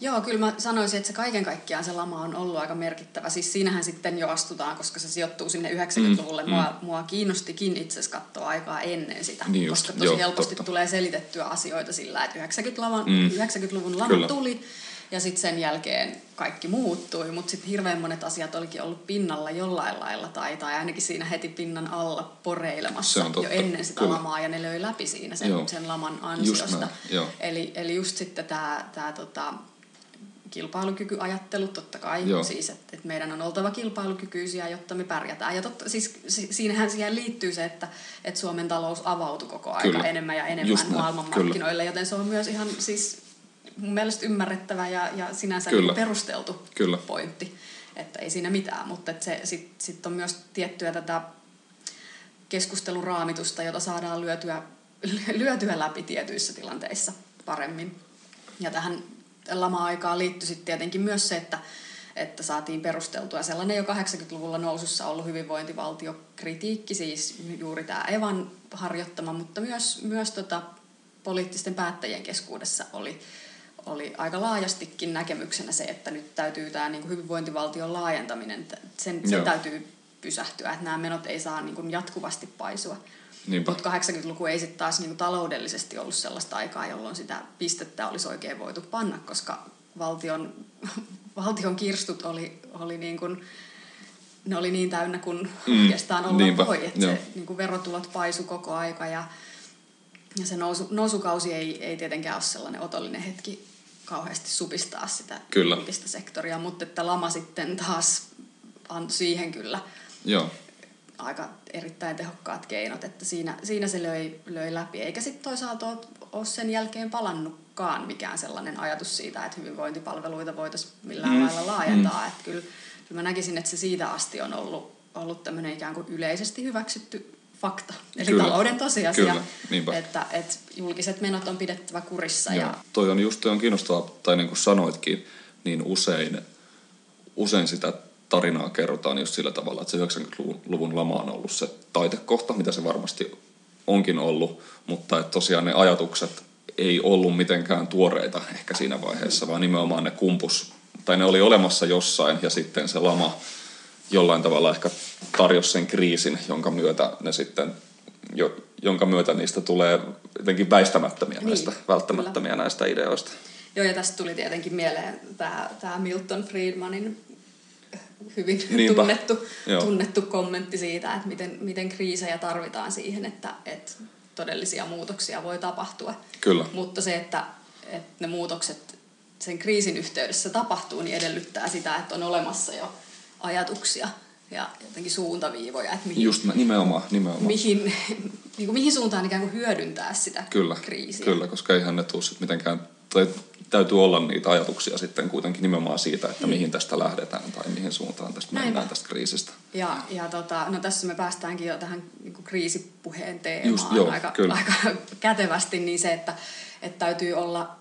Joo, kyllä mä sanoisin, että se kaiken kaikkiaan se lama on ollut aika merkittävä. Siis siinähän sitten jo astutaan, koska se sijoittuu sinne 90-luvulle. Mm, mua, mm. mua kiinnostikin itse asiassa katsoa aikaa ennen sitä, niin just, koska tosi joo, helposti totta. tulee selitettyä asioita sillä, että 90-luvun, mm. 90-luvun lama kyllä. tuli ja sitten sen jälkeen kaikki muuttui, mutta sitten hirveän monet asiat olikin ollut pinnalla jollain lailla tai, tai ainakin siinä heti pinnan alla poreilemassa jo ennen sitä Kyllä. lamaa ja ne löi läpi siinä sen, sen laman ansiosta. Just eli, eli just sitten tämä tää, tota, kilpailukykyajattelu totta kai, Joo. siis että et meidän on oltava kilpailukykyisiä, jotta me pärjätään. Ja totta, siis siinähän siihen liittyy se, että et Suomen talous avautui koko ajan kyllä. enemmän ja enemmän Just maailmanmarkkinoille, kyllä. joten se on myös ihan siis mun mielestä ymmärrettävä ja, ja sinänsä kyllä. perusteltu kyllä. pointti, että ei siinä mitään, mutta se sitten sit on myös tiettyä tätä keskustelun raamitusta, jota saadaan lyötyä, [laughs] lyötyä läpi tietyissä tilanteissa paremmin. Ja tähän lama-aikaan liittyi sitten tietenkin myös se, että, että saatiin perusteltua sellainen jo 80-luvulla nousussa ollut hyvinvointivaltiokritiikki, siis juuri tämä Evan harjoittama, mutta myös, myös tota, poliittisten päättäjien keskuudessa oli, oli aika laajastikin näkemyksenä se, että nyt täytyy tämä niin hyvinvointivaltion laajentaminen, sen, sen täytyy pysähtyä, että nämä menot ei saa niin kuin jatkuvasti paisua. Mutta 80-luku ei sitten taas niin taloudellisesti ollut sellaista aikaa, jolloin sitä pistettä olisi oikein voitu panna, koska valtion, [laughs] valtion kirstut oli, oli niin kuin, ne oli niin täynnä kuin mm, oikeastaan olla niinpä, voi. Että se niin kuin verotulot paisu koko aika ja, ja se nousu, nousukausi ei, ei tietenkään ole sellainen otollinen hetki kauheasti supistaa sitä kyllä. sektoria, mutta että lama sitten taas antoi siihen kyllä Joo aika erittäin tehokkaat keinot, että siinä, siinä se löi, löi läpi. Eikä sitten toisaalta ole, ole sen jälkeen palannutkaan mikään sellainen ajatus siitä, että hyvinvointipalveluita voitaisiin millään mm. lailla laajentaa. Mm. Että kyllä, kyllä mä näkisin, että se siitä asti on ollut, ollut tämmöinen ikään kuin yleisesti hyväksytty fakta, eli kyllä, talouden tosiasia, kyllä, että, että julkiset menot on pidettävä kurissa. Joo, ja... Toi on just toi on kiinnostavaa, tai niin kuin sanoitkin, niin usein, usein sitä tarinaa kerrotaan just sillä tavalla, että se 90-luvun lama on ollut se taitekohta, mitä se varmasti onkin ollut, mutta että tosiaan ne ajatukset ei ollut mitenkään tuoreita ehkä siinä vaiheessa, vaan nimenomaan ne kumpus, tai ne oli olemassa jossain ja sitten se lama jollain tavalla ehkä tarjosi sen kriisin, jonka myötä ne sitten jo, jonka myötä niistä tulee jotenkin väistämättömiä niin, näistä, välttämättömiä kyllä. näistä ideoista. Joo, ja tästä tuli tietenkin mieleen tämä, tämä Milton Friedmanin hyvin Niinpä. tunnettu, tunnettu kommentti siitä, että miten, miten kriisejä tarvitaan siihen, että, että todellisia muutoksia voi tapahtua. Kyllä. Mutta se, että, että ne muutokset sen kriisin yhteydessä tapahtuu, niin edellyttää sitä, että on olemassa jo ajatuksia ja jotenkin suuntaviivoja, että mihin, Just nimenomaan, nimenomaan. mihin, [laughs] niin kuin mihin suuntaan ikään kuin hyödyntää sitä kyllä, kriisiä. Kyllä, koska eihän ne tule mitenkään, tai täytyy olla niitä ajatuksia sitten kuitenkin nimenomaan siitä, että mihin tästä lähdetään tai mihin suuntaan tästä Näinpä. mennään tästä kriisistä. Ja, ja tota, no tässä me päästäänkin jo tähän niin kuin kriisipuheen teemaan Just, joo, aika, kyllä. aika [laughs] kätevästi, niin se, että, että täytyy olla,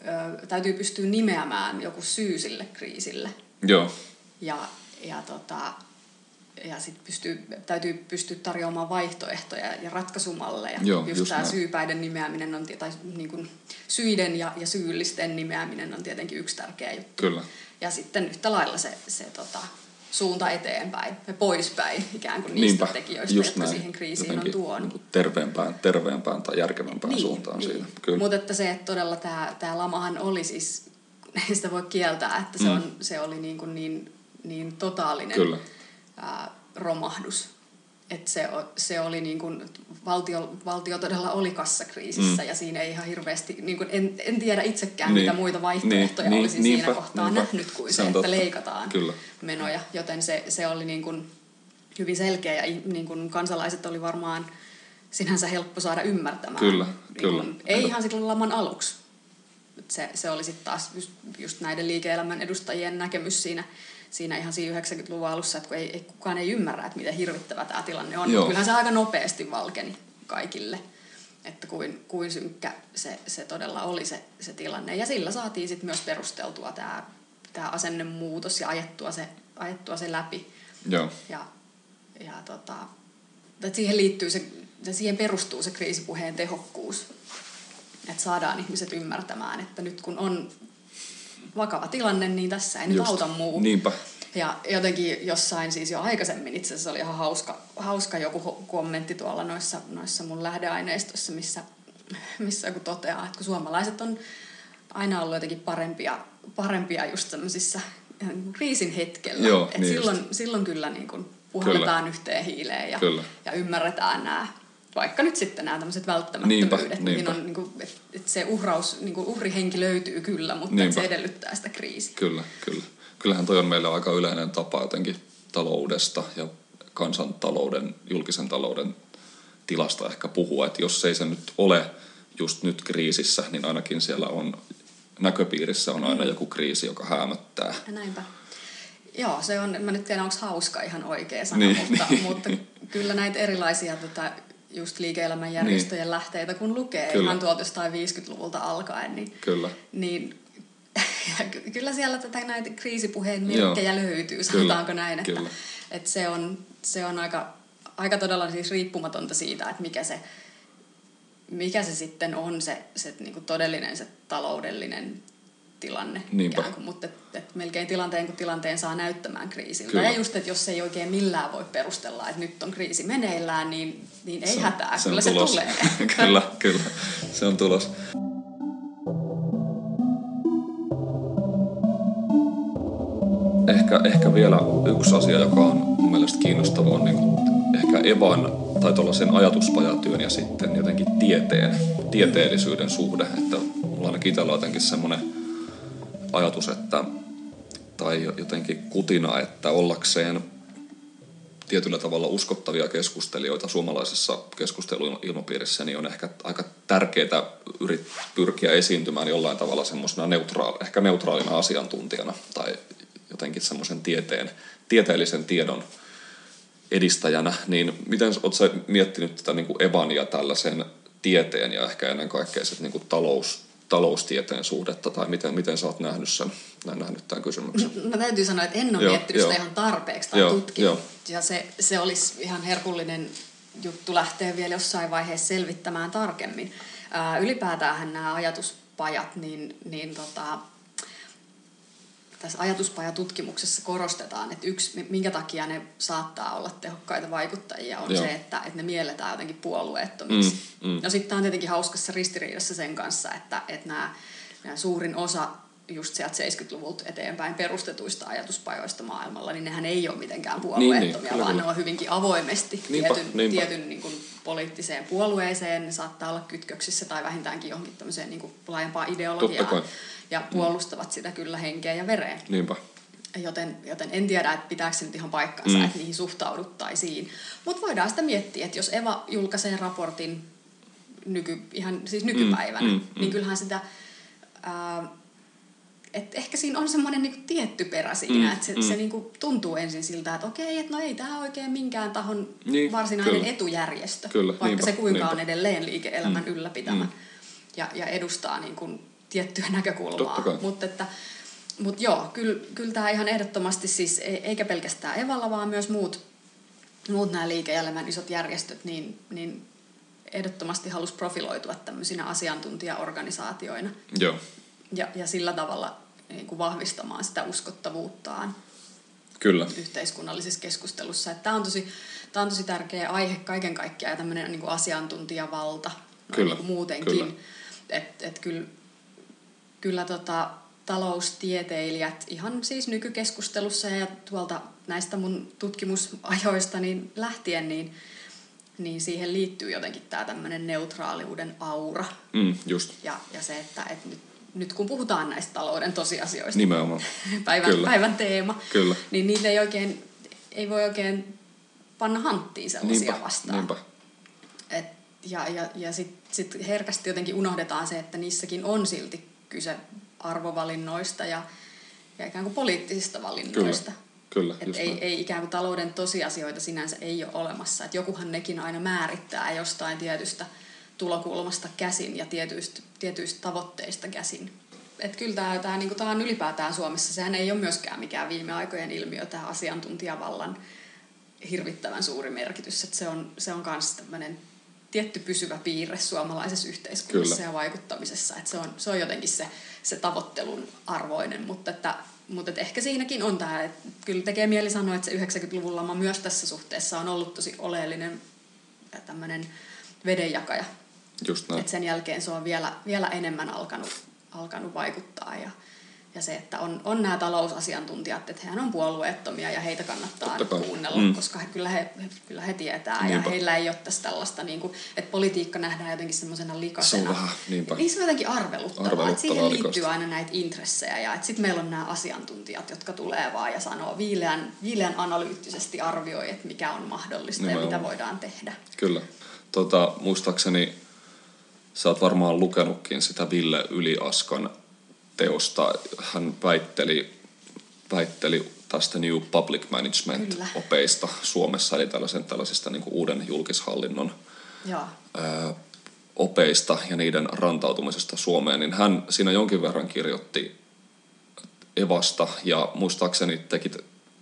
ö, täytyy pystyä nimeämään joku syy sille kriisille. Joo. Ja, ja tota, ja sitten pystyy, täytyy pystyä tarjoamaan vaihtoehtoja ja ratkaisumalleja. Joo, just, just tämä näin. syypäiden nimeäminen on, tai niin kuin syiden ja, ja syyllisten nimeäminen on tietenkin yksi tärkeä juttu. Kyllä. Ja sitten yhtä lailla se, se tota, suunta eteenpäin ja poispäin ikään kuin niistä Niinpä, tekijöistä, jotka näin. siihen kriisiin Jotenkin on tuonut. Niin terveempään, terveempään tai järkevämpään suuntaan siinä. Kyllä. Mutta että se, että todella tämä, tämä lamahan oli siis, ei [laughs] sitä voi kieltää, että se, Mm. on, se oli niin, kuin niin, niin totaalinen Kyllä. Ää, romahdus. Että se, se oli niin kuin, valtio, valtio todella oli kassakriisissä Mm. ja siinä ei ihan hirveästi, niin kuin en, en tiedä itsekään Niin. mitä muita vaihtoehtoja Niin, olisi niin, siinä niinpä, kohtaa niinpä. nähnyt kuin Se se, että totta. leikataan Kyllä. menoja. Joten se, se oli niin kuin hyvin selkeä ja niin kuin kansalaiset oli varmaan sinänsä helppo saada ymmärtämään. Kyllä, niin kyllä. Kuin, ei ihan silloin laman aluksi. Et Se, se oli sitten taas just, just näiden liike-elämän edustajien näkemys siinä, siinä ihan siinä 90-luvun alussa, että kun ei, ei, kukaan ei ymmärrä, että miten hirvittävä tämä tilanne on. Joo. Kyllähän se aika nopeasti valkeni kaikille, että kuin, kuin synkkä se, se todella oli se, se tilanne. Ja sillä saatiin sitten myös perusteltua tämä, tämä asennemuutos ja ajettua se, ajettua se läpi. Joo. Ja, ja tota, että siihen liittyy se, siihen perustuu se kriisipuheen tehokkuus. Että saadaan ihmiset ymmärtämään, että nyt kun on vakava tilanne, niin tässä ei nyt Just. auta muu. Niinpä. Ja jotenkin jossain siis jo aikaisemmin itse asiassa oli ihan hauska, hauska joku kommentti tuolla noissa, noissa mun lähdeaineistossa, missä, missä joku toteaa, että kun suomalaiset on aina ollut jotenkin parempia, parempia just tämmöisissä ihan niin kriisin hetkellä. Joo, Et niin silloin, silloin kyllä niin kuin puhalletaan yhteen hiileen ja, Kyllä. ja ymmärretään nämä vaikka nyt sitten nämä tämmöiset välttämättömyydet, Niinpä, niin on niin kuin, että se uhraus, niin kuin uhrihenki löytyy kyllä, mutta Niinpä. se edellyttää sitä kriisiä. Kyllä, kyllä. Kyllähän toi on meillä aika yleinen tapa jotenkin taloudesta ja kansantalouden, julkisen talouden tilasta ehkä puhua, että jos ei se nyt ole just nyt kriisissä, niin ainakin siellä on näköpiirissä on aina joku kriisi, joka häämöttää. Näinpä. Joo, se on, mä nyt tiedä, onko hauska ihan oikea sana, Niin, mutta, niin. mutta kyllä näitä erilaisia tota, just liike-elämän järjestöjen lähteitä, kun lukee Niin. Kyllä. ihan tuolta jostain 50-luvulta alkaen, niin, Kyllä. niin [laughs] kyllä siellä tätä näitä kriisipuheen merkkejä Joo. löytyy, Kyllä, sanotaanko näin, että, kyllä. että se, on, se on aika, aika todella siis riippumatonta siitä, että mikä se, mikä se sitten on se, se niin kuin todellinen se taloudellinen tilanne. Niinpä. kuin, mutta et, et melkein tilanteen kuin tilanteen saa näyttämään kriisiltä. Kyllä. Ja just, että jos ei oikein millään voi perustella, että nyt on kriisi meneillään, niin, niin ei Se hätää, se kyllä se tulos. tulee. [laughs] kyllä, kyllä. Se on tulos. Ehkä, ehkä vielä yksi asia, joka on mun mielestä kiinnostava, on niin kuin ehkä Evan tai tuollaisen ajatuspajatyön ja sitten jotenkin tieteen, tieteellisyyden suhde. Että mulla ainakin itsellä on jotenkin semmoinen ajatus, että tai jotenkin kutina, että ollakseen tietyllä tavalla uskottavia keskustelijoita suomalaisessa keskusteluilmapiirissä, niin on ehkä aika tärkeää yrit, pyrkiä esiintymään jollain tavalla semmoisena neutraal, ehkä neutraalina asiantuntijana tai jotenkin semmoisen tieteen, tieteellisen tiedon edistäjänä, niin miten oletko miettinyt tätä niin kuin Evan ja tällaisen tieteen ja ehkä ennen kaikkea niin kuin talous, taloustieteen suhdetta, tai miten, miten sä oot nähnyt sen, nähnyt tämän kysymyksen? Mä täytyy sanoa, että en ole Joo, miettinyt sitä joo. ihan tarpeeksi tai Joo, tutkinut. joo. Ja se, se olisi ihan herkullinen juttu lähteä vielä jossain vaiheessa selvittämään tarkemmin. Ää, ylipäätään nämä ajatuspajat, niin, niin tota, tässä ajatuspajatutkimuksessa korostetaan, että yksi, minkä takia ne saattaa olla tehokkaita vaikuttajia, on Joo. se, että, että ne mielletään jotenkin puolueettomiksi. Mm, mm. No sitten on tietenkin hauskassa ristiriidassa sen kanssa, että, että nämä, nämä suurin osa just sieltä 70-luvulta eteenpäin perustetuista ajatuspajoista maailmalla, niin nehän ei ole mitenkään puolueettomia, Niin, niin, kyllä, vaan kyllä. ne on hyvinkin avoimesti Niinpä, tietyn, niinpä. tietyn niin kuin poliittiseen puolueeseen, ne saattaa olla kytköksissä tai vähintäänkin johonkin tämmöiseen niin kuin laajempaan ideologiaan. Ja puolustavat sitä kyllä henkeä ja vereen. Niinpä. Joten, joten en tiedä, että pitääkö se nyt ihan paikkansa, Mm. että niihin suhtauduttaisiin. Mutta voidaan sitä miettiä, että jos Eva julkaisee raportin nyky, ihan siis nykypäivänä, Mm, mm, niin mm. kyllähän sitä... Ää, et ehkä siinä on semmoinen niinku tietty perä siinä, Mm, että se, mm. se niinku tuntuu ensin siltä, että okei, että no ei tämä oikein minkään tahon Niin, varsinainen kyllä. etujärjestö, Kyllä, vaikka niinpä, se kuinka niinpä. on edelleen liike-elämän Mm, ylläpitämä mm. ja, ja edustaa niin kuin tiettyä näkökulmaa. Totta kai. Mutta että mutta joo, kyllä, kyllä tämä ihan ehdottomasti siis, e- eikä pelkästään Evalla, vaan myös muut, muut nämä liike-elämän isot järjestöt, niin, niin ehdottomasti halusi profiloitua tämmöisinä asiantuntijaorganisaatioina. Joo. Ja, ja sillä tavalla niin kuin vahvistamaan sitä uskottavuuttaan Kyllä. yhteiskunnallisessa keskustelussa. Tämä on, tosi, tämä on tosi tärkeä aihe kaiken kaikkiaan ja tämmöinen niin kuin asiantuntijavalta kyllä. Niin kuin muutenkin. Kyllä. Et, et kyllä, kyllä tota, taloustieteilijät ihan siis nykykeskustelussa ja tuolta näistä mun tutkimusajoista niin lähtien, niin, niin siihen liittyy jotenkin tämä tämmöinen neutraaliuden aura. Mm, just. Ja, ja se, että et nyt, nyt kun puhutaan näistä talouden tosiasioista, Nimenomaan. [laughs] päivän, Kyllä. päivän teema, Kyllä. niin niitä ei oikein, ei voi oikein panna hanttiin sellaisia Niinpä, vastaan. niinpä. Et, ja ja, ja sitten sit herkästi jotenkin unohdetaan se, että niissäkin on silti kyse arvovalinnoista ja, ja ikään kuin poliittisista valinnoista. Kyllä, Et just ei, näin. ei ikään kuin talouden tosiasioita sinänsä ei ole olemassa. Et jokuhan nekin aina määrittää jostain tietystä tulokulmasta käsin ja tietyistä, tietyistä tavoitteista käsin. Et kyllä tämä, tämä, niin tämä on ylipäätään Suomessa, sehän ei ole myöskään mikään viime aikojen ilmiö, tämä asiantuntijavallan hirvittävän suuri merkitys. Et se on, se on myös tämmöinen tietty pysyvä piirre suomalaisessa yhteiskunnassa Kyllä. ja vaikuttamisessa. Et se, on, se on jotenkin se, se tavoittelun arvoinen, mutta, että, mutta että ehkä siinäkin on tämä, että kyllä tekee mieli sanoa, että se 90-luvun lama myös tässä suhteessa on ollut tosi oleellinen tämmöinen vedenjakaja. Just näin. Et sen jälkeen se on vielä, vielä enemmän alkanut, alkanut vaikuttaa ja, ja se, että on, on nämä talousasiantuntijat, että hehän on puolueettomia ja heitä kannattaa kuunnella, Mm. koska he, kyllä, he, kyllä he tietää Niinpä. ja heillä ei ole tässä tällaista, niin kuin, että politiikka nähdään jotenkin semmoisena likaisena. Se on vähän, niinpä. Niin se on jotenkin arveluttavaa, Arveluttavaa että siihen liittyy likaista. aina näitä intressejä ja että sitten meillä on nämä asiantuntijat, jotka tulee vaan ja sanoo viileän, viileän analyyttisesti arvioi, että mikä on mahdollista ja Nimenomaan. mitä voidaan tehdä. Kyllä. Tota, muistaakseni sä oot varmaan lukenutkin sitä Ville Yliaskan teosta. Hän väitteli, väitteli tästä New Public. Management-opeista Suomessa, eli tällaisen, tällaisista niin uuden julkishallinnon Joo. ää, opeista ja niiden rantautumisesta Suomeen, niin hän siinä jonkin verran kirjoitti Evasta ja muistaakseni teki,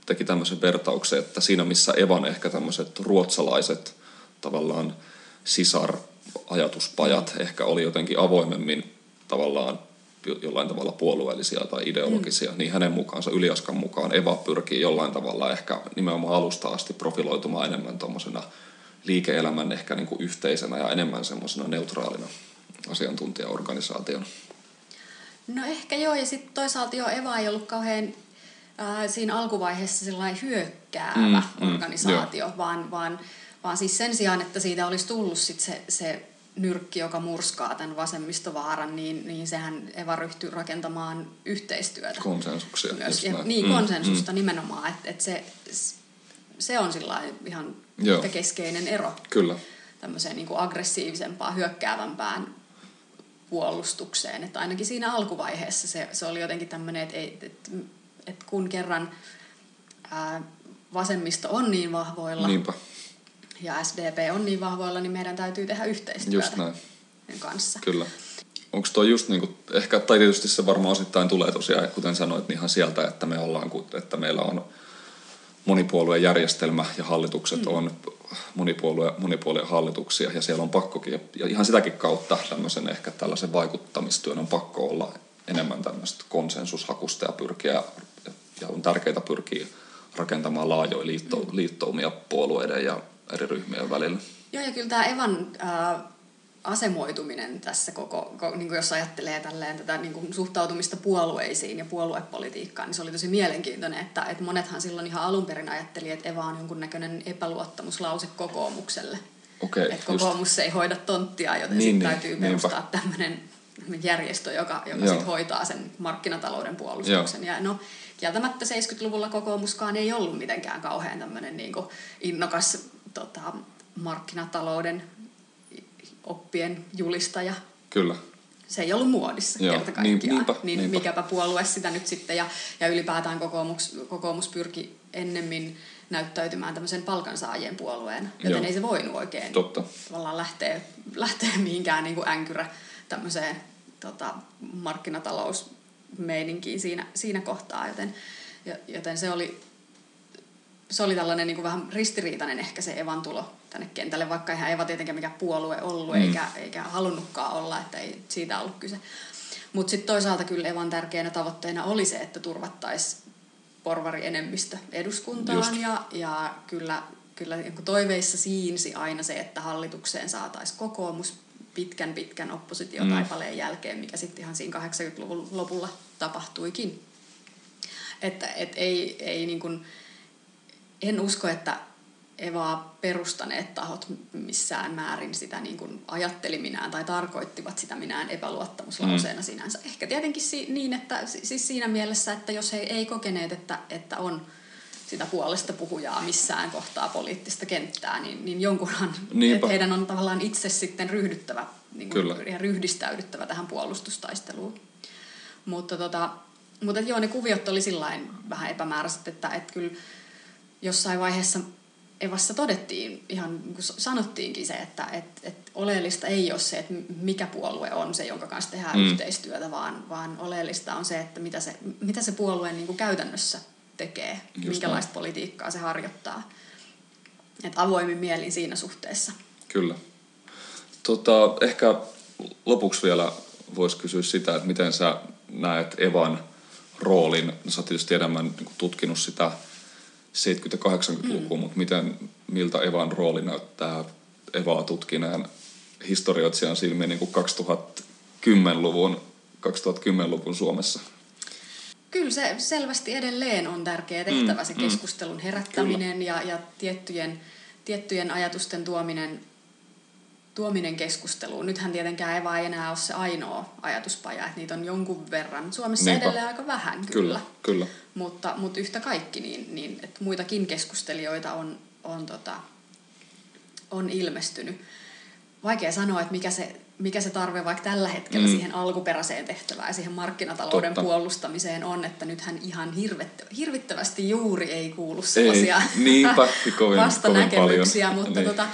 teki tämmöisen vertauksen, että siinä missä Evan ehkä tämmöiset ruotsalaiset tavallaan sisar-ajatuspajat mm. ehkä oli jotenkin avoimemmin tavallaan jollain tavalla puolueellisia tai ideologisia, mm. niin hänen mukaansa, Yliaskan mukaan Eva pyrkii jollain tavalla ehkä nimenomaan alusta asti profiloitumaan enemmän tuommoisena liike-elämän ehkä niin kuin yhteisenä ja enemmän semmoisena neutraalina asiantuntijaorganisaationa. No ehkä joo, ja sitten toisaalta joo, Eva ei ollut kauhean äh, siinä alkuvaiheessa sellainen hyökkäävä Mm, mm, mm, organisaatio, vaan, vaan, vaan siis sen sijaan, että siitä olisi tullut sit se, se nyrkki, joka murskaa tämän vasemmistovaaran, niin, niin sehän Eva ryhtyi rakentamaan yhteistyötä. Konsensuksia. Myös, ja, niin, Mm, konsensusta nimenomaan, että et se, se on sillä ihan Joo. keskeinen ero Kyllä, tämmöiseen niin kuin aggressiivisempaan, hyökkäävämpään puolustukseen. Että ainakin siinä alkuvaiheessa se, se oli jotenkin tämmöinen, että, ei- että, että kun kerran ää, vasemmisto on niin vahvoilla niinpä, ja SDP on niin vahvoilla, niin meidän täytyy tehdä yhteistyötä just näin, kanssa. kyllä. Onko toi just niin kuin, ehkä, tai tietysti se varmaan osittain tulee tosiaan, kuten sanoit, niin ihan sieltä, että me ollaan, että meillä on monipuoluejärjestelmä ja hallitukset mm. on monipuolue, monipuolueen hallituksia ja siellä on pakkokin, ja- ja ihan sitäkin kautta tämmöisen ehkä tällaisen vaikuttamistyön on pakko olla enemmän tämmöistä konsensushakusta ja pyrkiä, ja on tärkeää pyrkiä rakentamaan laajoja liitto, Mm. liittoumia puolueiden ja eri ryhmien välillä. Joo, ja kyllä tämä Evan ää, asemoituminen tässä koko, ko, niin kuin jos ajattelee tälleen tätä niin kuin suhtautumista puolueisiin ja puoluepolitiikkaan, niin se oli tosi mielenkiintoinen, että, että monethan silloin ihan alun perin ajatteli, että Eva on jonkunnäköinen epäluottamuslause kokoomukselle. Okei, että just. kokoomus ei hoida tonttia, joten Niin, niin, niin, täytyy niinpä. perustaa tämmöinen järjestö, joka, joka Joo. sit hoitaa sen markkinatalouden puolustuksen. Ja no, kieltämättä 70-luvulla kokoomuskaan ei ollut mitenkään kauhean tämmöinen niin innokas tota, markkinatalouden oppien julistaja. Kyllä. Se ei ollut muodissa Joo, kerta niin- kaikkiaan. niinpä, niin niinpä. mikäpä puolue sitä nyt sitten. Ja, ja ylipäätään kokoomus, kokoomus pyrki ennemmin näyttäytymään tämmöisen palkansaajien puolueen, joten Joo. ei se voinut oikein Totta. tavallaan lähteä, lähteä mihinkään niin kuin änkyrä tämmöiseen tota, markkinatalousmeininkiin siinä, siinä kohtaa, joten, jo- joten se oli se oli tällainen niin kuin vähän ristiriitainen ehkä se Evan tulo tänne kentälle, vaikka eihän Eva tietenkään mikään puolue ollut mm. eikä, eikä halunnutkaan olla, että ei siitä ollut kyse. Mutta sitten toisaalta kyllä Evan tärkeänä tavoitteena oli se, että turvattaisiin porvari-enemmistö eduskuntaan ja, ja kyllä, kyllä niin toiveissa siinsi aina se, että hallitukseen saataisiin kokoomus pitkän pitkän oppositiotaipaleen mm. jälkeen, mikä sitten ihan siinä 80-luvun lopulla tapahtuikin. Että et ei, ei niin kuin, en usko, että Evaa perustaneet tahot missään määrin sitä niin kuin ajatteli minään tai tarkoittivat sitä minään epäluottamuslauseena mm. sinänsä. Ehkä tietenkin si- niin, että siis siinä mielessä, että jos he ei kokeneet, että, että on sitä puolesta puhujaa missään kohtaa poliittista kenttää, niin, niin jonkunhan, että heidän on tavallaan itse sitten ryhdyttävä niin kuin, ja ryhdistäydyttävä tähän puolustustaisteluun. Mutta, tota, mutta joo, ne kuviot oli sillain vähän epämääräiset, että, että kyllä jossain vaiheessa Evassa todettiin, ihan niin kuin sanottiinkin se, että et, et oleellista ei ole se, että mikä puolue on se, jonka kanssa tehdään mm. yhteistyötä, vaan, vaan oleellista on se, että mitä se, mitä se puolue niin kuin käytännössä tekee, Just minkälaista näin. politiikkaa se harjoittaa. Et avoimin mielin siinä suhteessa. Kyllä. Tota, ehkä lopuksi vielä voisi kysyä sitä, että miten sä näet Evan roolin. Sä oot tietysti enemmän niin tutkinut sitä 70-80-lukua, mm. mutta miten, miltä Evan rooli näyttää Evaa tutkineen historioitsijan silmiin niin 2010-luvun, 2010-luvun Suomessa? Kyllä se selvästi edelleen on tärkeä tehtävä, mm, se mm. keskustelun herättäminen ja, ja tiettyjen, tiettyjen ajatusten tuominen, tuominen keskusteluun. Nythän tietenkään Eva ei enää ole se ainoa ajatuspaja, että niitä on jonkun verran. Suomessa Niinpä. edelleen aika vähän kyllä. Kyllä, kyllä. Mutta, mutta yhtä kaikki, niin, niin että muitakin keskustelijoita on, on, tota, on ilmestynyt. Vaikea sanoa, että mikä se mikä se tarve vaikka tällä hetkellä mm. siihen alkuperäiseen tehtävään ja siihen markkinatalouden Totta. puolustamiseen on, että nythän ihan hirvettä, hirvittävästi juuri ei kuulu sellaisia ei, niinpä, kovin, [laughs] vastanäkemyksiä, kovin mutta, niin. tota,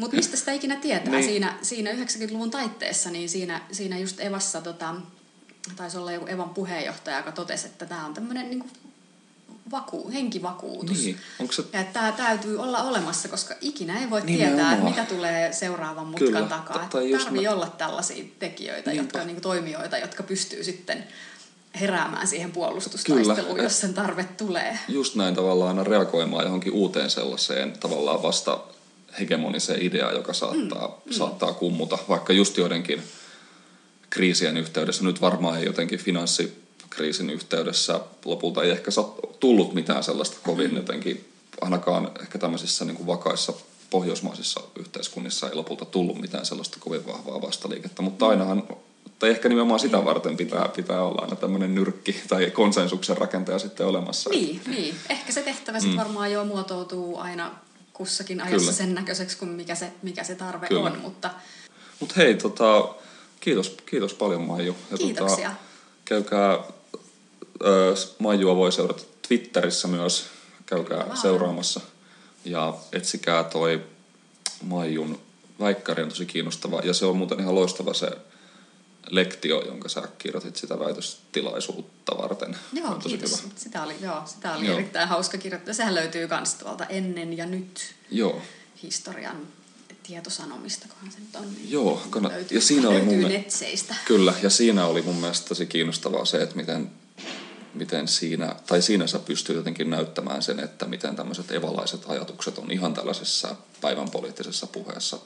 mutta mistä sitä ikinä tietää? Niin. Siinä, siinä 90-luvun taitteessa, niin siinä, siinä just Evassa tota, taisi olla joku Evan puheenjohtaja, joka totesi, että tämä on tämmöinen niin vaku, henkivakuutus. Niin. Onko se... Ja tämä täytyy olla olemassa, koska ikinä ei voi niin tietää, että mitä tulee seuraavan mutkan Kyllä. takaa. Tarvii näin. olla tällaisia tekijöitä, Niinpä. jotka, niin toimijoita, jotka pystyy sitten heräämään siihen puolustustaisteluun, Kyllä. jos sen tarve tulee. Just näin tavallaan aina reagoimaan johonkin uuteen sellaiseen tavallaan vasta hegemoniseen ideaan, joka saattaa, mm, mm. saattaa kummuta, vaikka just joidenkin kriisien yhteydessä. Nyt varmaan ei jotenkin finanssi kriisin yhteydessä lopulta ei ehkä tullut mitään sellaista kovin jotenkin, ainakaan ehkä tämmöisissä niin kuin vakaissa pohjoismaisissa yhteiskunnissa ei lopulta tullut mitään sellaista kovin vahvaa vastaliikettä, mutta ainahan, tai ehkä nimenomaan sitä varten pitää, pitää olla aina tämmöinen nyrkki tai konsensuksen rakentaja sitten olemassa. Niin, niin. ehkä se tehtävä sitten mm. varmaan jo muotoutuu aina kussakin ajassa Kyllä. sen näköiseksi kuin mikä se, mikä se tarve Kyllä. on, mutta... Mutta hei, tota, kiitos, kiitos paljon Maiju. Ja tota, Kiitoksia. Tota, käykää Maijua voi seurata Twitterissä myös, käykää wow. seuraamassa. Ja etsikää toi Maijun väikkäri on tosi kiinnostava. Ja se on muuten ihan loistava se lektio, jonka sä kirjoitit sitä väitöstilaisuutta varten. Joo, kiitos. Hyvä. Sitä oli, joo, sitä oli joo. erittäin hauska kirjoittaa. Sehän löytyy myös tuolta ennen ja nyt joo. historian tietosanomista, kohan se nyt on. Niin joo, kannat, löytyy, ja siinä oli mun netseistä. Kyllä, ja siinä oli mun mielestä tosi kiinnostavaa se, että miten miten siinä, tai siinä sä pystyy jotenkin näyttämään sen, että miten tämmöiset evalaiset ajatukset on ihan tällaisessa päivän poliittisessa puheessa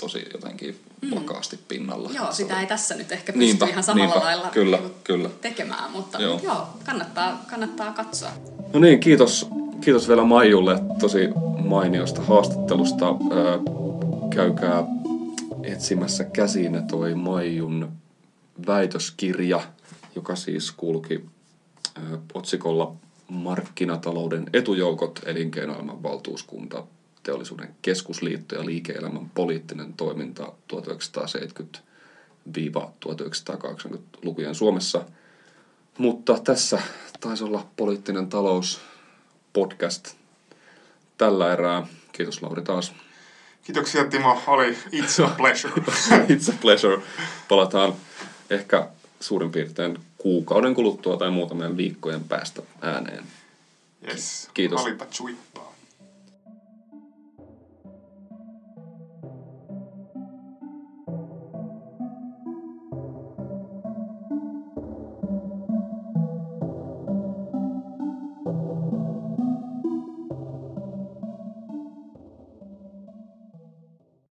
tosi jotenkin mm. vakaasti pinnalla. Joo, sitä ei tässä nyt ehkä pysty niinpä, ihan samalla niinpä, lailla kyllä, niin kyllä. tekemään, mutta joo. joo, kannattaa, kannattaa katsoa. No niin, kiitos, kiitos vielä Maijulle tosi mainiosta haastattelusta. käykää etsimässä käsiin toi Maijun väitöskirja, joka siis kulki otsikolla Markkinatalouden etujoukot, elinkeinoelämän valtuuskunta, teollisuuden keskusliitto ja liike-elämän poliittinen toiminta 1970-1980-lukujen Suomessa. Mutta tässä taisi olla poliittinen talous podcast tällä erää. Kiitos Lauri taas. Kiitoksia Timo, oli it's a [laughs] pleasure. [laughs] it's a pleasure. Palataan ehkä suurin piirtein kuukauden kuluttua tai muutamien viikkojen päästä ääneen. Yes. Kiitos. Olipa chuippaa.